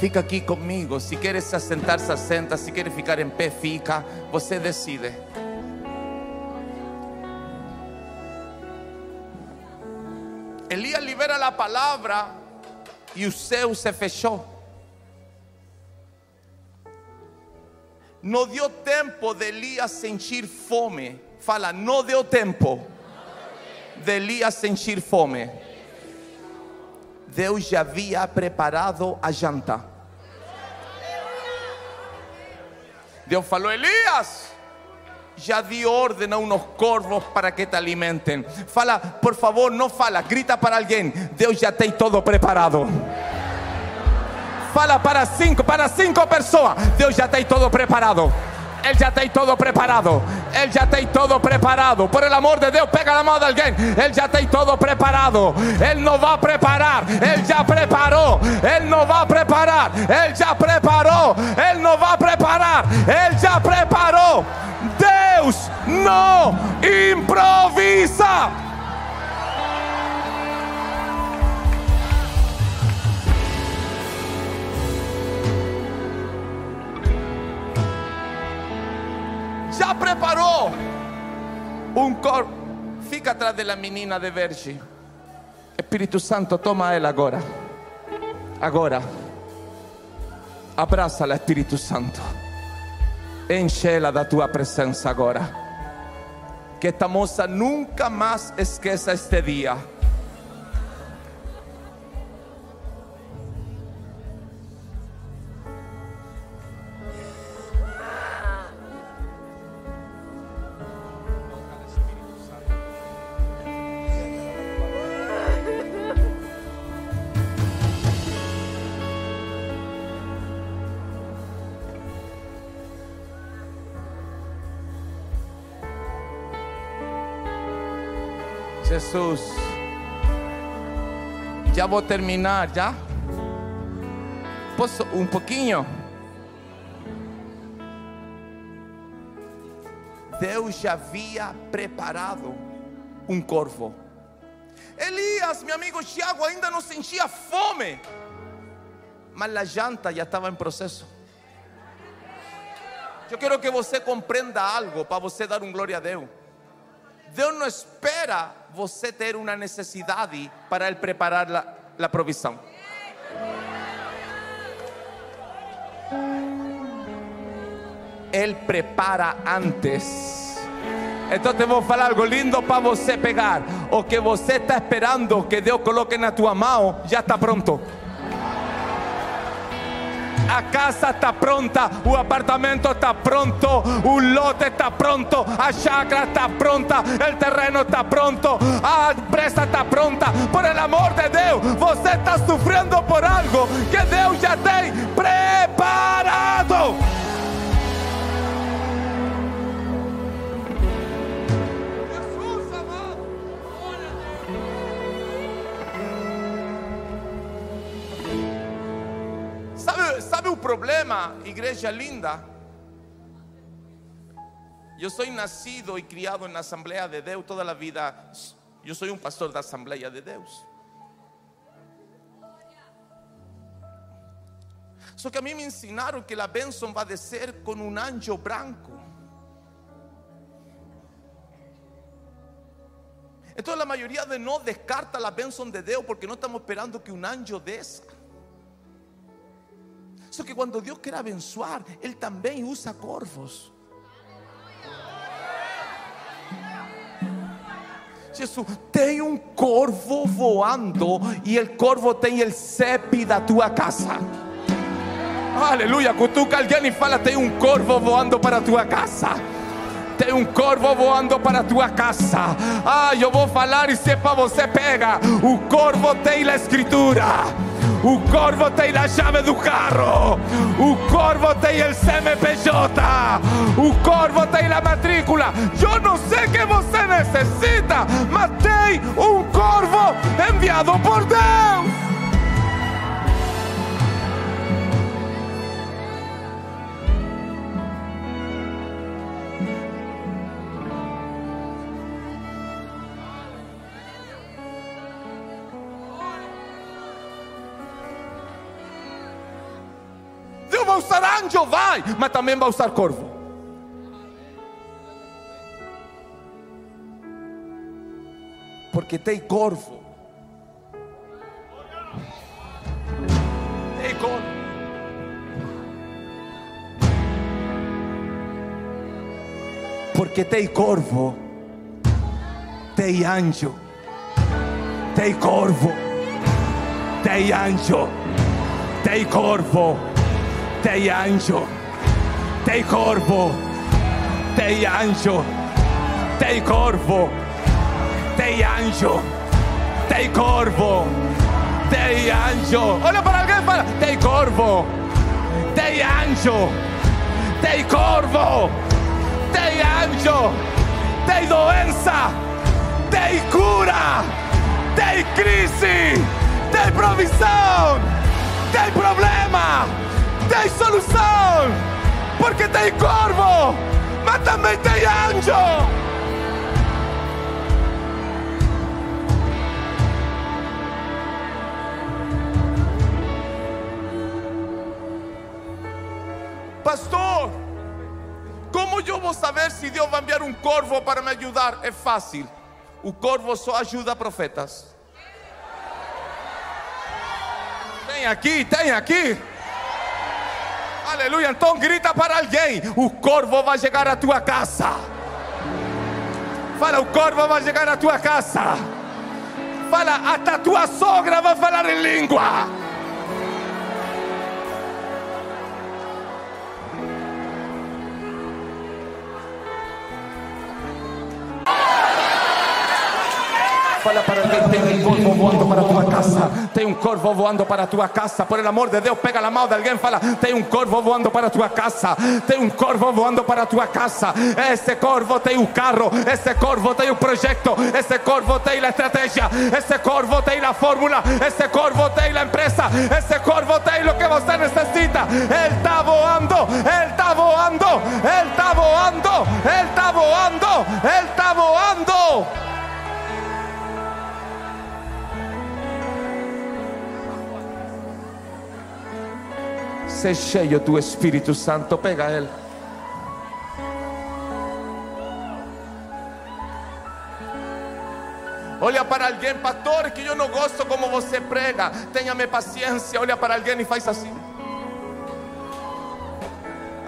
Fica aqui comigo. Se queres se assentar, se assenta. Se queres ficar em pé, fica. Você decide. Elías libera la palavra e o céu se fechou. Não deu tempo de Elías sentir fome. Fala, não deu tempo de Elías sentir fome. Deus já havia preparado a janta. Deus falou: Elias, já di ordem a unos corvos para que te alimenten. Fala, por favor, não fala, grita para alguém: Deus já tem todo preparado. Fala para cinco, para cinco pessoas: Deus já tem todo preparado. Ele já tem todo preparado. Ele já tem todo preparado. Por el amor de Deus, pega na mão de alguém. Ele já tem todo preparado. Ele não vai preparar. Ele já preparou. Ele não vai preparar. Ele já preparou. Ele não vai preparar. Ele já preparou. Deus não improvisa. Já preparou um corpo. Fica atrás da menina de Verge. Espírito Santo, toma ela agora. Agora. Abraça-la, Espírito Santo. Enche-la da tua presença agora. Que esta moça nunca mais esqueça este dia. Jesús. Ya voy a terminar, ¿ya? Posso un poquinho? Deus já havia preparado um corvo. Elias, meu amigo Tiago, ainda não sentia fome, mas a janta já estava em processo. Eu quero que você compreenda algo para você dar um glória a Deus. Deus não espera você ter uma necessidade para Ele preparar a, a provisão. Ele prepara antes. Então te vou falar algo lindo para você pegar. O que você está esperando que Deus coloque na tua mão já está pronto. A casa está pronta, o apartamento está pronto, o lote está pronto, a chácara está pronta, el terreno está pronto, a empresa está pronta. Por el amor de Deus, você está sofrendo por algo que Deus já tem preparado. ¿Sabe, ¿Sabe o problema, igreja linda? Eu sou nascido e criado na Assembleia de Deus toda a vida. Eu sou um pastor da Assembleia de Deus. Só que a mim me ensinaram que a bênção vai descer com um anjo branco. Entonces la mayoría de nós descarta la bênção de Deus porque não estamos esperando que um anjo desça. Só que quando Deus quer abençoar, Ele também usa corvos. Jesus, tem um corvo voando e o corvo tem o CEP da tua casa. Aleluia, cutuca alguém e fala: tem um corvo voando para tua casa. Tem um corvo voando para tua casa. Ah, eu vou falar e sepa você pega. O corvo tem a escritura. O corvo tem a chave do carro. O corvo tem o CMPJ. O corvo tem a matrícula. Eu não sei o que você necessita, mas tem um corvo enviado por Deus. Usar anjo, vai, mas também vai usar corvo. Porque tem corvo. Tem corvo. Porque tem corvo. Tem anjo. Tem corvo. Tem anjo. Tem corvo. Tem anjo. Tem corvo. Tem anjo. Tem corvo. Tem anjo. Tem corvo. Tem anjo. Olha para alguém e fala: Tem corvo. Tem anjo. Tem corvo. Tem anjo. Tem doença. Tem cura. Tem crise. Tem provisão. Tem problema. Tem solução. Porque tem corvo. Mas também tem anjo. Pastor, como eu vou saber se Deus vai enviar um corvo para me ajudar? É fácil. O corvo só ajuda profetas. Tem aqui, tem aqui. Aleluia. Então grita para alguém: o corvo vai chegar à tua casa. Fala, o corvo vai chegar à tua casa. Fala, até a tua sogra vai falar em língua. Fala para tem um corvo voando para a tua casa. Tem um corvo voando para a tua casa. Por el amor de Deus, pega na mão de alguém, fala, tem um corvo voando para a tua casa. Tem um corvo voando para a tua casa. Esse corvo tem o carro, esse corvo tem o projeto, esse corvo tem a estratégia, esse corvo tem a fórmula, esse corvo tem a empresa, esse corvo tem o que você necessita. Ele está voando, ele está voando, ele está voando, ele está voando, ele está voando. Sé cheio do Espírito Santo, pega ele. Olha para alguém, pastor, que eu não gosto como você prega. Tenha-me paciência. Olha para alguém e faz assim.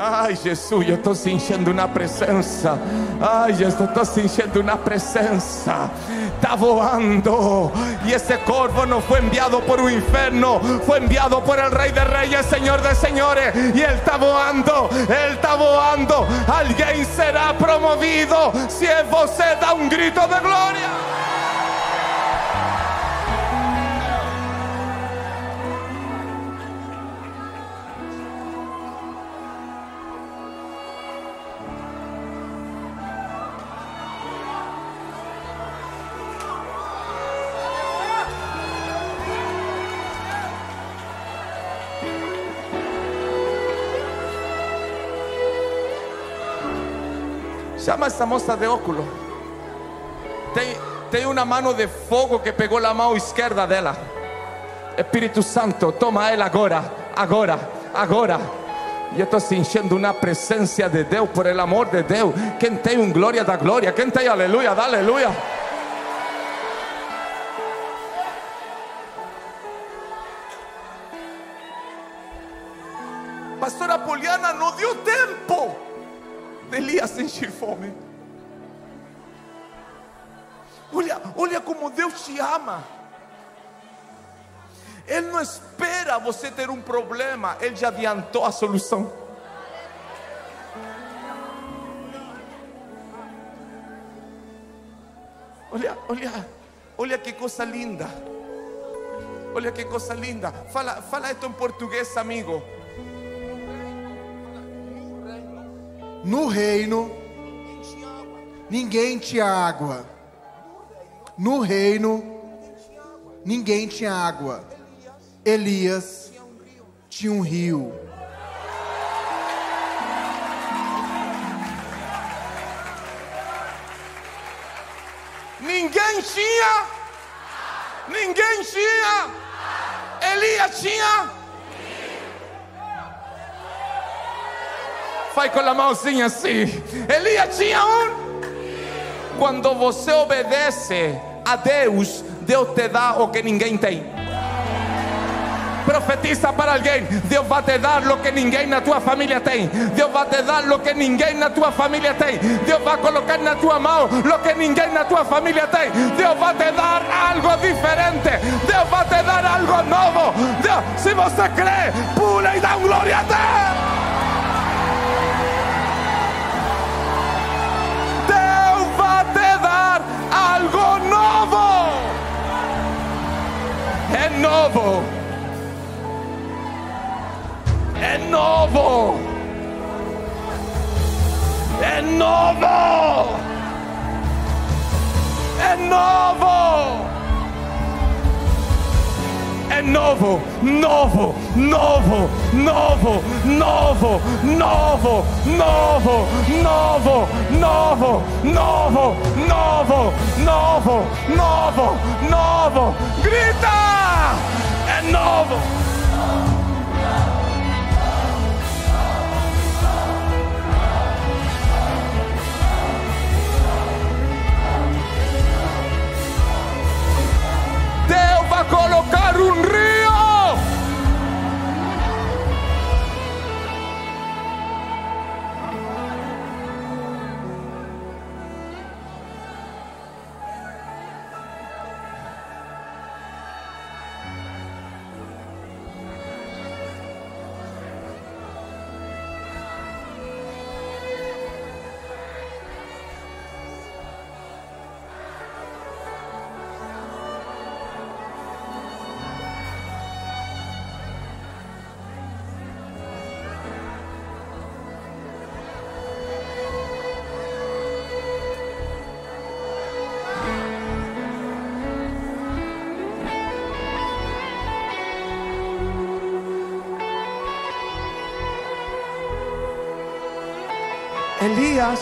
Ai, Jesus, eu estou sentindo na presença. Ai, Jesus, estou sentindo na presença. Está voando. E esse corvo não foi enviado por o inferno, foi enviado por el Rei de Reyes, Senhor de Senhores. E ele está voando, ele está voando. Alguém será promovido se você dá um grito de glória. Chama essa moça de óculos. Tem, tem uma mão de fogo que pegou a mão esquerda dela. Espírito Santo, toma ela agora, agora, agora. E eu estou sentindo uma presença de Deus, por el amor de Deus. Quem tem um glória da glória, quem tem aleluia, dá aleluia. Sentir fome. Olha, olha como Deus te ama. Ele não espera você ter um problema, Ele já adiantou a solução. Olha, olha, olha que coisa linda. Olha que coisa linda. Fala, fala esto em português, amigo. No reino, ninguém tinha água. No reino, ninguém tinha água. Elias tinha um rio. Ninguém tinha. Ninguém tinha. Elias tinha. Faz com a mãozinha assim. Elias tinha um. Quando você obedece a Deus, Deus te dá o que ninguém tem. Profetiza para alguém: Deus vai te dar o que ninguém na tua família tem. Deus vai te dar o que ninguém na tua família tem. Deus vai colocar na tua mão o que ninguém na tua família tem. Deus vai te dar algo diferente. Deus vai te dar algo novo. Deus, se você crê, pula e dá glória a. Deus novo. É novo. É novo. É novo. É novo. É novo, novo, novo, novo, novo, novo, novo, novo, novo, novo, novo, novo, novo, novo. Grita! É novo. colocar un río. Elías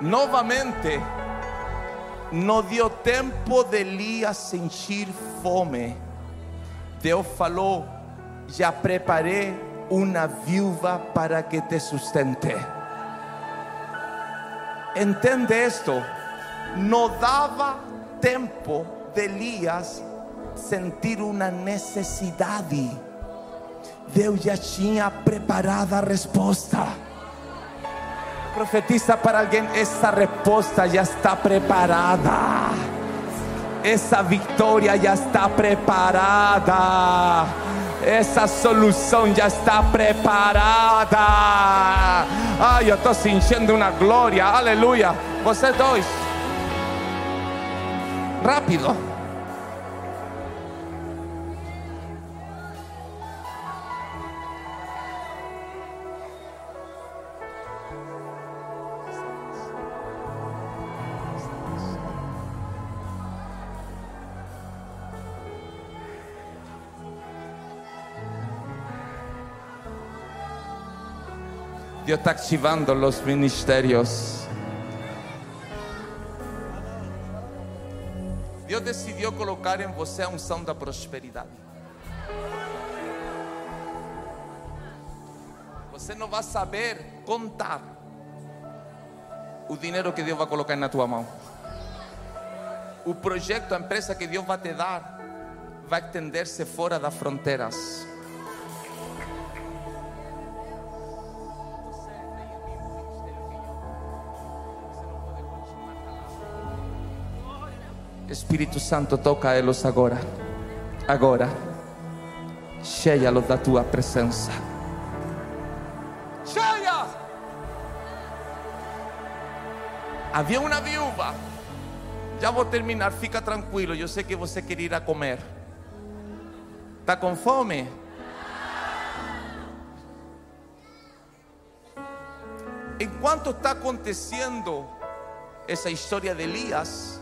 novamente não deu tempo de Elias sentir fome. Deus falou: Já preparei uma viúva para que te sustente. Entende esto? Não dava tempo de Elias sentir uma necessidade. Deus já tinha preparado a resposta. Profetiza para alguém: essa resposta já está preparada. Essa vitória já está preparada. Essa solução já está preparada. Ai, eu estou sentindo uma glória. Aleluia. Vocês dois. Rápido. Dios está activando los ministerios. Deus decidiu colocar em você a unção da prosperidade. Você não vai saber contar o dinheiro que Deus vai colocar na tua mão. O projeto, a empresa que Deus vai te dar, vai estender-se fora das fronteiras. Espírito Santo, toca eles agora. Agora. Cheia-los da tua presença. Cheia! Havia uma viúva. Já vou terminar, fica tranquilo. Eu sei que você quer ir a comer. Está com fome? Enquanto está acontecendo essa história de Elias,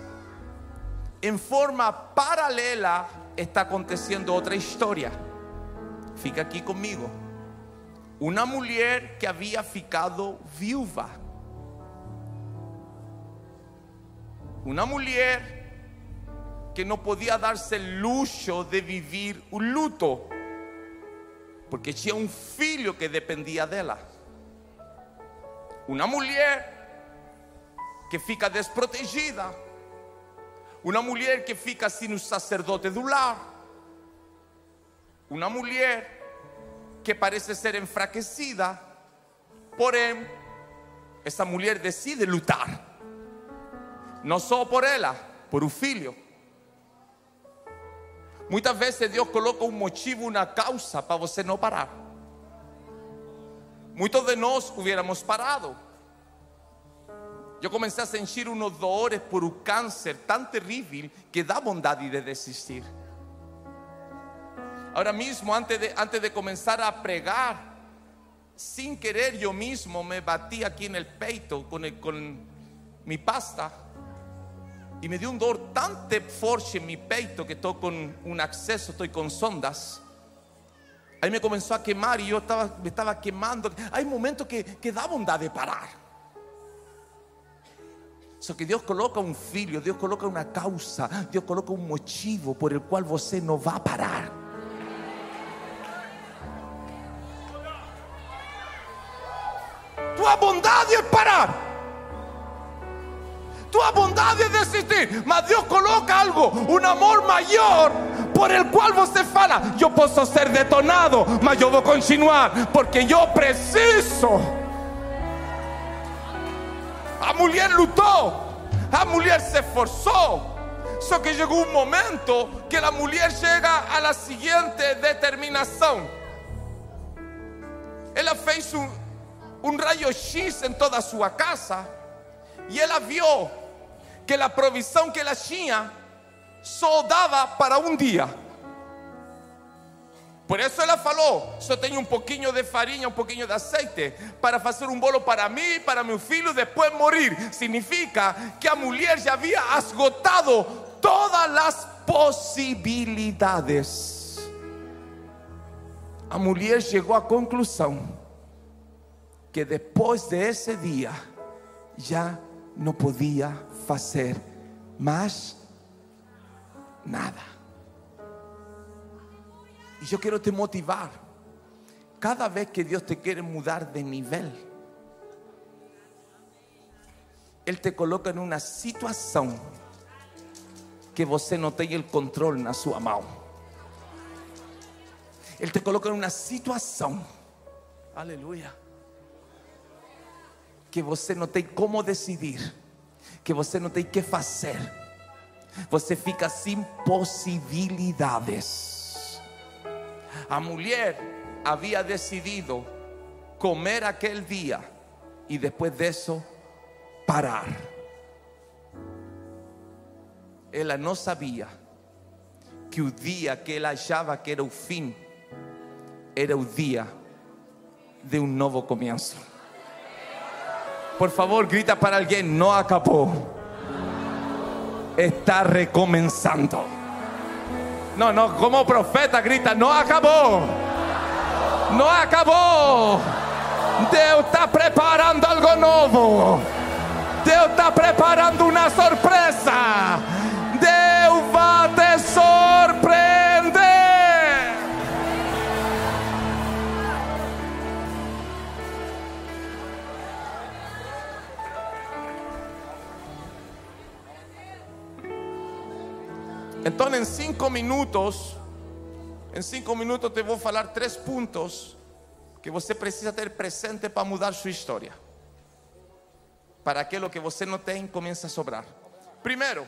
em forma paralela está acontecendo outra história. Fica aqui comigo. Uma mulher que havia ficado viúva. Uma mulher que não podia dar-se luxo de viver o luto, porque tinha um filho que dependia dela. Uma mulher que fica desprotegida. Uma mulher que fica sem o sacerdote do lar. Uma mulher que parece ser enfraquecida. Porém, essa mulher decide lutar. Não só por ela, por o filho. Muitas vezes Deus coloca um motivo, uma causa para você não parar. Muitos de nós hubiéramos parado. Eu comecei a sentir unos dolores por um câncer tão terrível que dá vontade de desistir. Ahora mismo, antes de, antes de comenzar a pregar, sin querer yo mismo me batí aquí en el peito con, con mi pasta y me dio un dolor tan te- fuerte en mi peito que estoy con un acceso, estoy con sondas. Ahí me comenzó a quemar y yo estaba, me estaba quemando. Hay momentos que, que da bondad de parar. Só que Deus coloca um filho, Deus coloca uma causa, Deus coloca um motivo por el qual você não vai parar. Tua bondade é parar. Tua bondade é desistir. Mas Deus coloca algo, um amor maior, por el qual você fala: Eu posso ser detonado, mas eu vou continuar, porque eu preciso. A mulher lutou, a mulher se esforçou. Só que chegou um momento que a mulher a la seguinte determinação. Ela fez um, um raio-x em toda a sua casa e ela viu que a provisão que ela tinha só dava para um dia. Por isso ela falou: só tenho um pouquinho de farinha, um pouquinho de azeite para fazer um bolo para mim, para meu filho, depois morir. Significa que a mulher já havia esgotado todas as possibilidades. A mulher chegou à conclusão que depois desse dia já não podia fazer mais nada. E eu quero te motivar. Cada vez que Deus te quer mudar de nível, Ele te coloca em uma situação que você não tem o controle na sua mão. Ele te coloca em uma situação, aleluia, que você não tem como decidir, que você não tem que fazer. Você fica sem possibilidades. A mulher havia decidido comer aquele dia e depois disso parar. Ela não sabia que o dia que ela achava que era o fim era o dia de um novo começo. Por favor, grita para alguém: não acabou. Está recomeçando. No, no, como profeta grita, no acabó. No acabó. Deus está preparando algo novo. Deus está preparando uma surpresa. Então, em cinco minutos, em cinco minutos te vou falar três pontos que você precisa ter presente para mudar sua história. Para aquilo que você não tem comece a sobrar. Primeiro,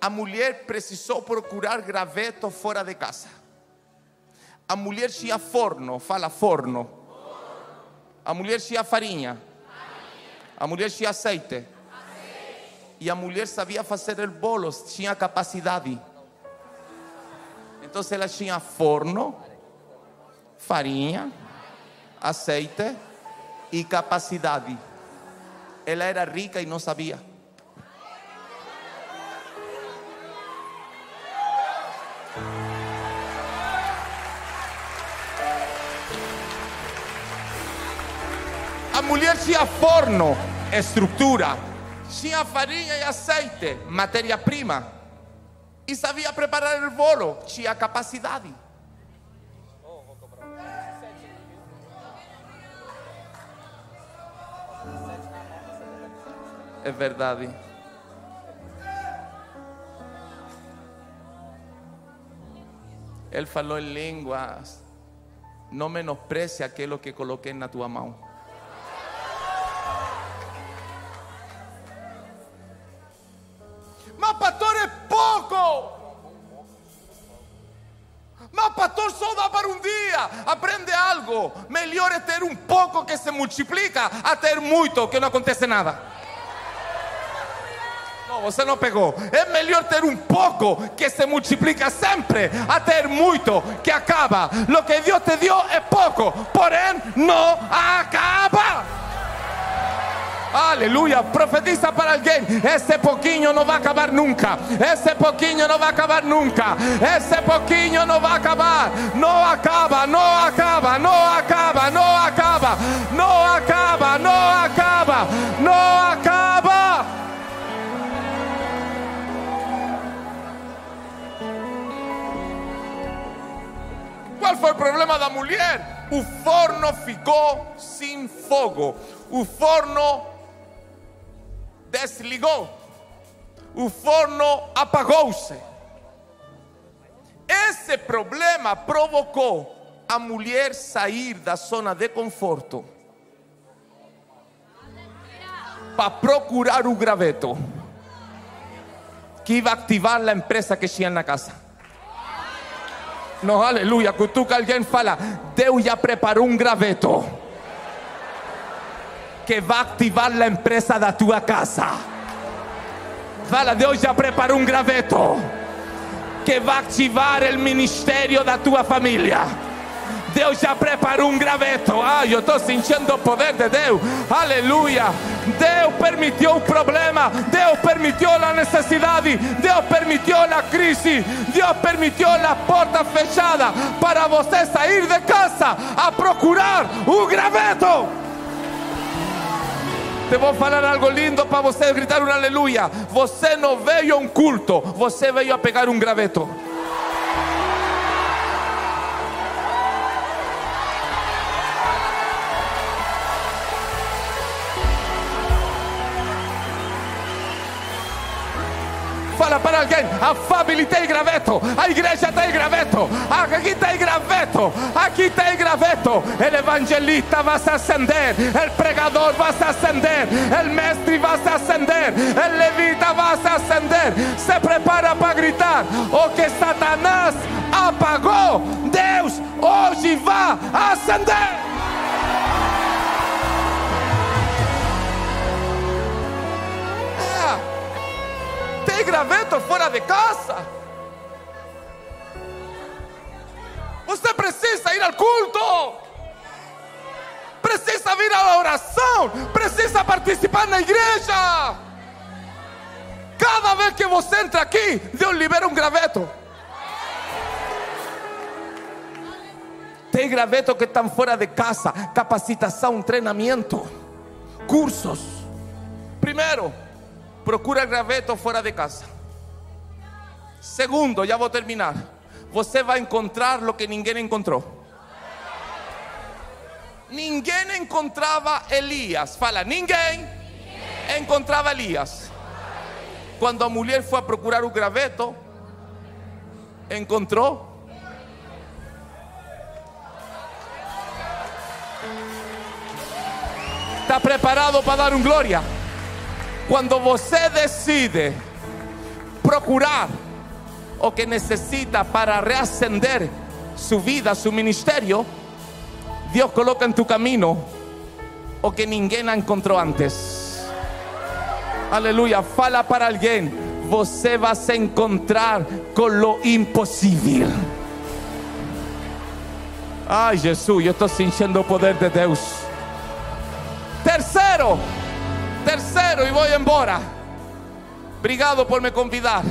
a mulher precisou procurar graveto fora de casa. A mulher tinha forno, fala forno. A mulher tinha farinha. A mulher tinha azeite. E a mulher sabia fazer bolos, tinha capacidade. Então ela tinha forno, farinha, azeite e capacidade. Ela era rica e não sabia. A mulher tinha forno, estrutura, tinha farinha e azeite, matéria-prima, e sabia preparar o bolo, tinha capacidade. É verdade. Ele falou em línguas. Não menosprecie aquilo que coloquei na tua mão. Pastor é pouco. Mas pastor só dá para um dia. Aprende algo. Melhor é ter um pouco que se multiplica a ter muito que não acontece nada. Não, você não pegou. É melhor ter um pouco que se multiplica sempre a ter muito que acaba. Lo que Deus te deu é pouco, porém não acaba. Aleluia, profetiza para alguém. Esse pouquinho não vai acabar nunca. Esse pouquinho não vai acabar nunca. Esse pouquinho não vai acabar. Não acaba, não acaba, não acaba, não acaba, não acaba, não acaba, não acaba. Qual foi o problema da mulher? O forno ficou sem fogo. O forno desligou. O forno apagou-se. Esse problema provocou a mulher sair da zona de conforto para procurar o graveto que iba a ativar a empresa que tinha na casa. Não, aleluia. Cutuca alguém fala, Deus já preparou um graveto que vai ativar a empresa da tua casa. Fala, Deus já preparou um graveto que vai ativar o ministério da tua família. Deus já preparou um graveto. Ah, eu estou sentindo o poder de Deus. Aleluia. Deus permitiu o problema. Deus permitiu a necessidade. Deus permitiu a crise. Deus permitiu a porta fechada para você sair de casa a procurar o graveto. Te vou falar algo lindo para você gritar um aleluia. Você não veio a um culto, você veio a pegar um graveto. Fala para alguém, a família tem graveto, a igreja tem graveto, aqui tem graveto, aqui tem graveto. O evangelista vai se acender, o pregador vai se acender, o mestre vai se acender, o levita vai se acender. Se prepara para gritar: o que Satanás apagou, Deus hoje vai acender. Graveto fora de casa. Você precisa ir ao culto. Precisa vir à oração. Precisa participar na igreja. Cada vez que você entra aqui, Deus libera um graveto. Tem graveto que estão fora de casa. Capacitação, treinamento, cursos. Primeiro, procura graveto fora de casa. Segundo, já vou terminar. Você vai encontrar o que ninguém encontrou. Ninguém encontrava Elias. Fala, ninguém encontrava Elias. Quando a mulher foi a procurar o graveto, encontrou. Está preparado para dar um glória? Quando você decide procurar o que necessita para reacender su vida, su ministerio, Dios coloca en tu camino o que ninguém encontrou antes. Aleluia. Fala para alguém. Você vai se encontrar com lo impossível. Ai, Jesus, eu estou sentindo o poder de Deus. Terceiro, terceiro, e vou embora. Obrigado por me convidar.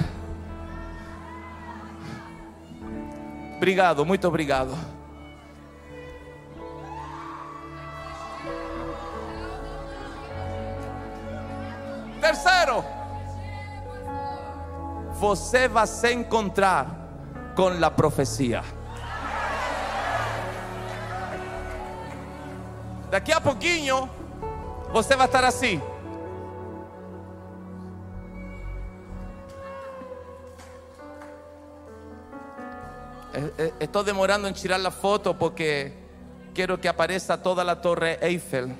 Obrigado, muito obrigado. Terceiro, você vai se encontrar com a profecia. Daqui a pouquinho, você vai estar assim. Estoy demorando en tirar la foto porque quiero que aparezca toda la torre Eiffel.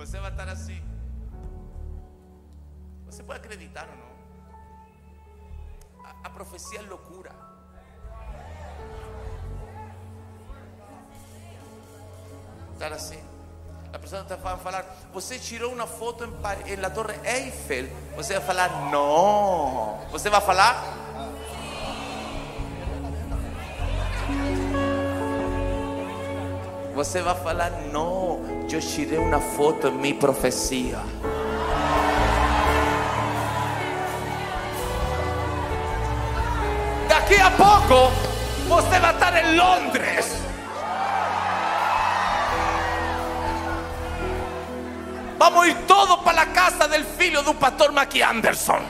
Você vai estar assim. Você pode acreditar ou não? A, a profecia é loucura. Estar assim. A pessoa está a falar, você tirou uma foto em, em la Torre Eiffel. Você vai falar, não. Você vai falar, Você vai falar, não, eu tirei uma foto em minha profecia. Daqui a pouco, você vai estar em Londres. Vamos ir todos para a casa del filho do pastor Mackie Anderson.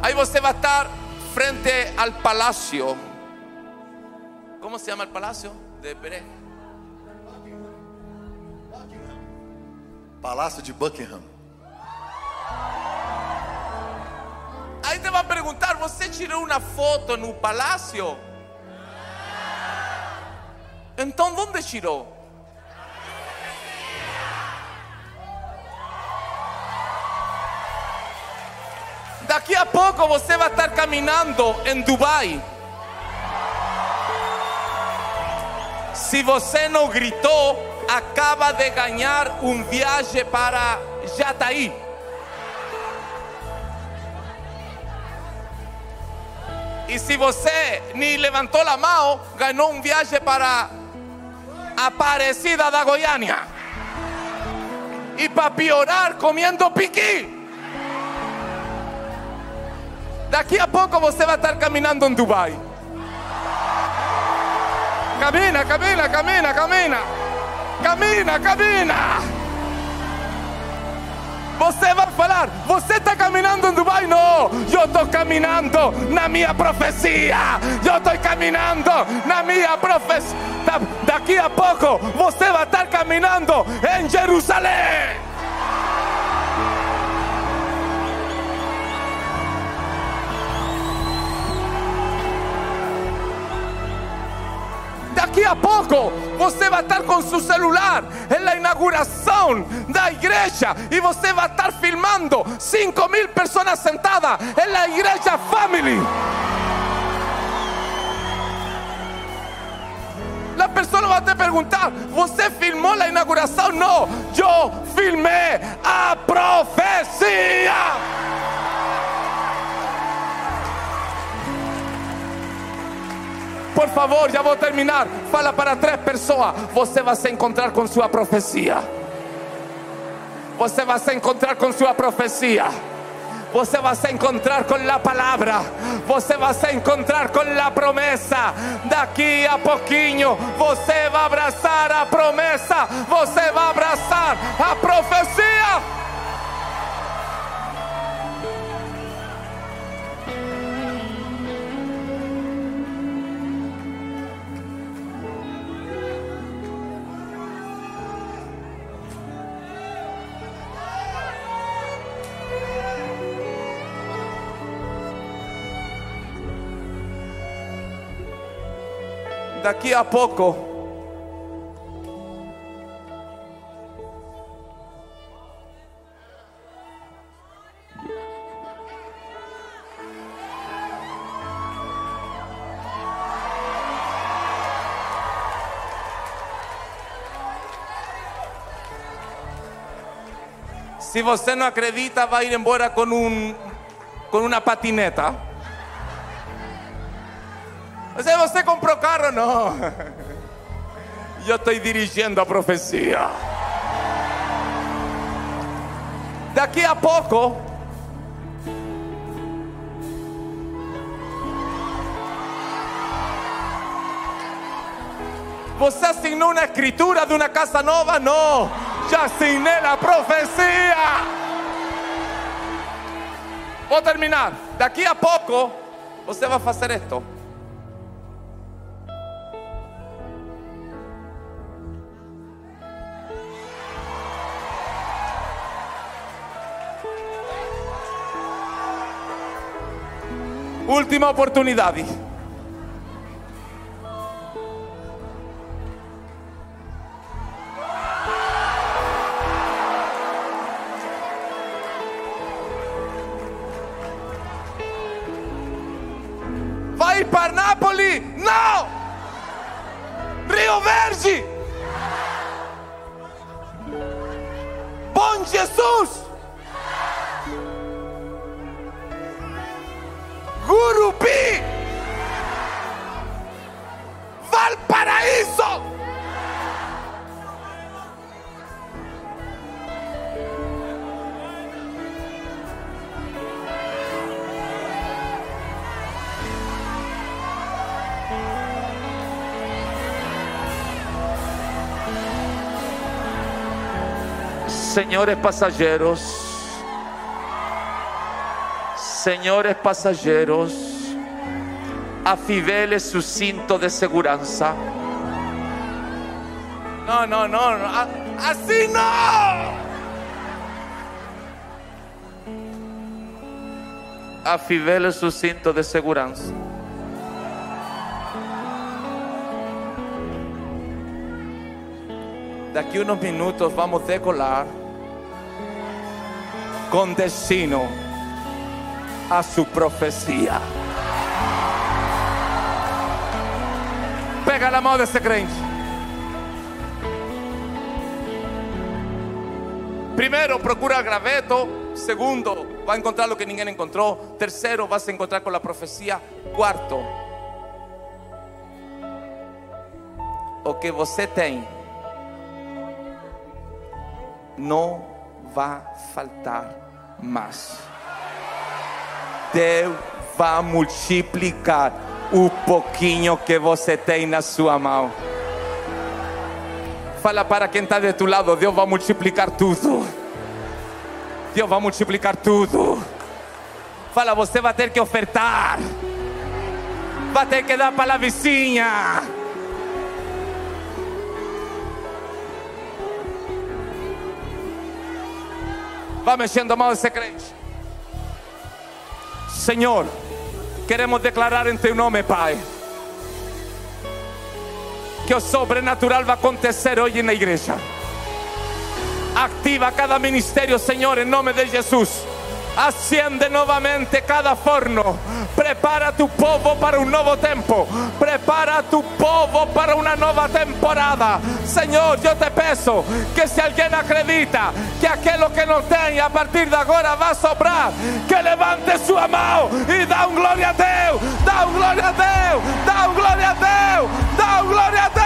Aí você vai estar frente al palácio. ¿Cómo se llama el palacio? De Pérez. Palácio de Buckingham. Aí te vai perguntar: você tirou uma foto no palácio? Então, onde tirou? Daqui a pouco você vai estar caminhando em Dubai. Se você não gritou, acaba de ganhar um viagem para Jataí. E se você nem levantou a mão, ganhou um viagem para Aparecida da Goiânia. E para piorar, comendo piqui. Daqui a pouco você vai estar caminhando em Dubai. Camina, camina, camina, camina. Camina, camina. Você vai falar, você está caminhando em Dubai? Não, eu estou caminhando na minha profecia. Eu estou caminhando na minha profecia. Da- Daqui a pouco você vai estar caminhando em Jerusalém. Daqui a pouco você vai estar com seu celular na inauguração da igreja e você vai estar filmando 5 mil pessoas sentadas na igreja Family. La persona va a te perguntar: Você filmou a inauguração? Não, eu filmei a profecia. Por favor, já vou terminar. Fala para três pessoas: Você vai se encontrar com sua profecia. Você vai se encontrar com sua profecia. Você vai se encontrar com a palavra. Você vai se encontrar com a promessa. Daqui a pouquinho você vai abraçar a promessa. Você vai abraçar a profecia. Daqui a pouco Se você não acredita, vai ir embora com um com uma patineta. Você, você comprou carro? Não. Eu estou dirigindo a profecia. Daqui a pouco. Você assinou uma escritura de uma casa nova? Não. Já assinei a profecia. Vou terminar. Daqui a pouco você vai fazer isto. Última oportunidade. Senhores passageiros, senhores passageiros, afivele su cinto de segurança. Não, não, não, não. a- assim não! Afivele su cinto de segurança. Daqui a unos minutos vamos a decolar con destino a su profecía. Pega la mão desse crente. Primeiro, procura graveto. Segundo, vai encontrar o que ninguém encontrou. Terceiro, vai se encontrar com a profecia. Quarto, o que você tem não vai faltar mais. Deus vai multiplicar o pouquinho que você tem na sua mão. Fala para quem está de tu lado, Deus vai multiplicar tudo. Deus vai multiplicar tudo. Fala, você vai ter que ofertar. Vai ter que dar para a vizinha. Vai mexendo a mão desse crente. Queremos declarar em teu nome, Pai, que o sobrenatural vai acontecer hoje na igreja. Activa cada ministério, Senhor, em nome de Jesus. Acende novamente cada forno. Prepara tu povo para un nuevo tempo. Prepara tu povo para una nueva temporada. Señor, yo te peço que si alguien acredita que aquello que no tiene a partir de ahora va a sobrar, que levante su mano y da un gloria a Dios. Da un gloria a Dios. Da un gloria a Dios. Da un gloria a Dios.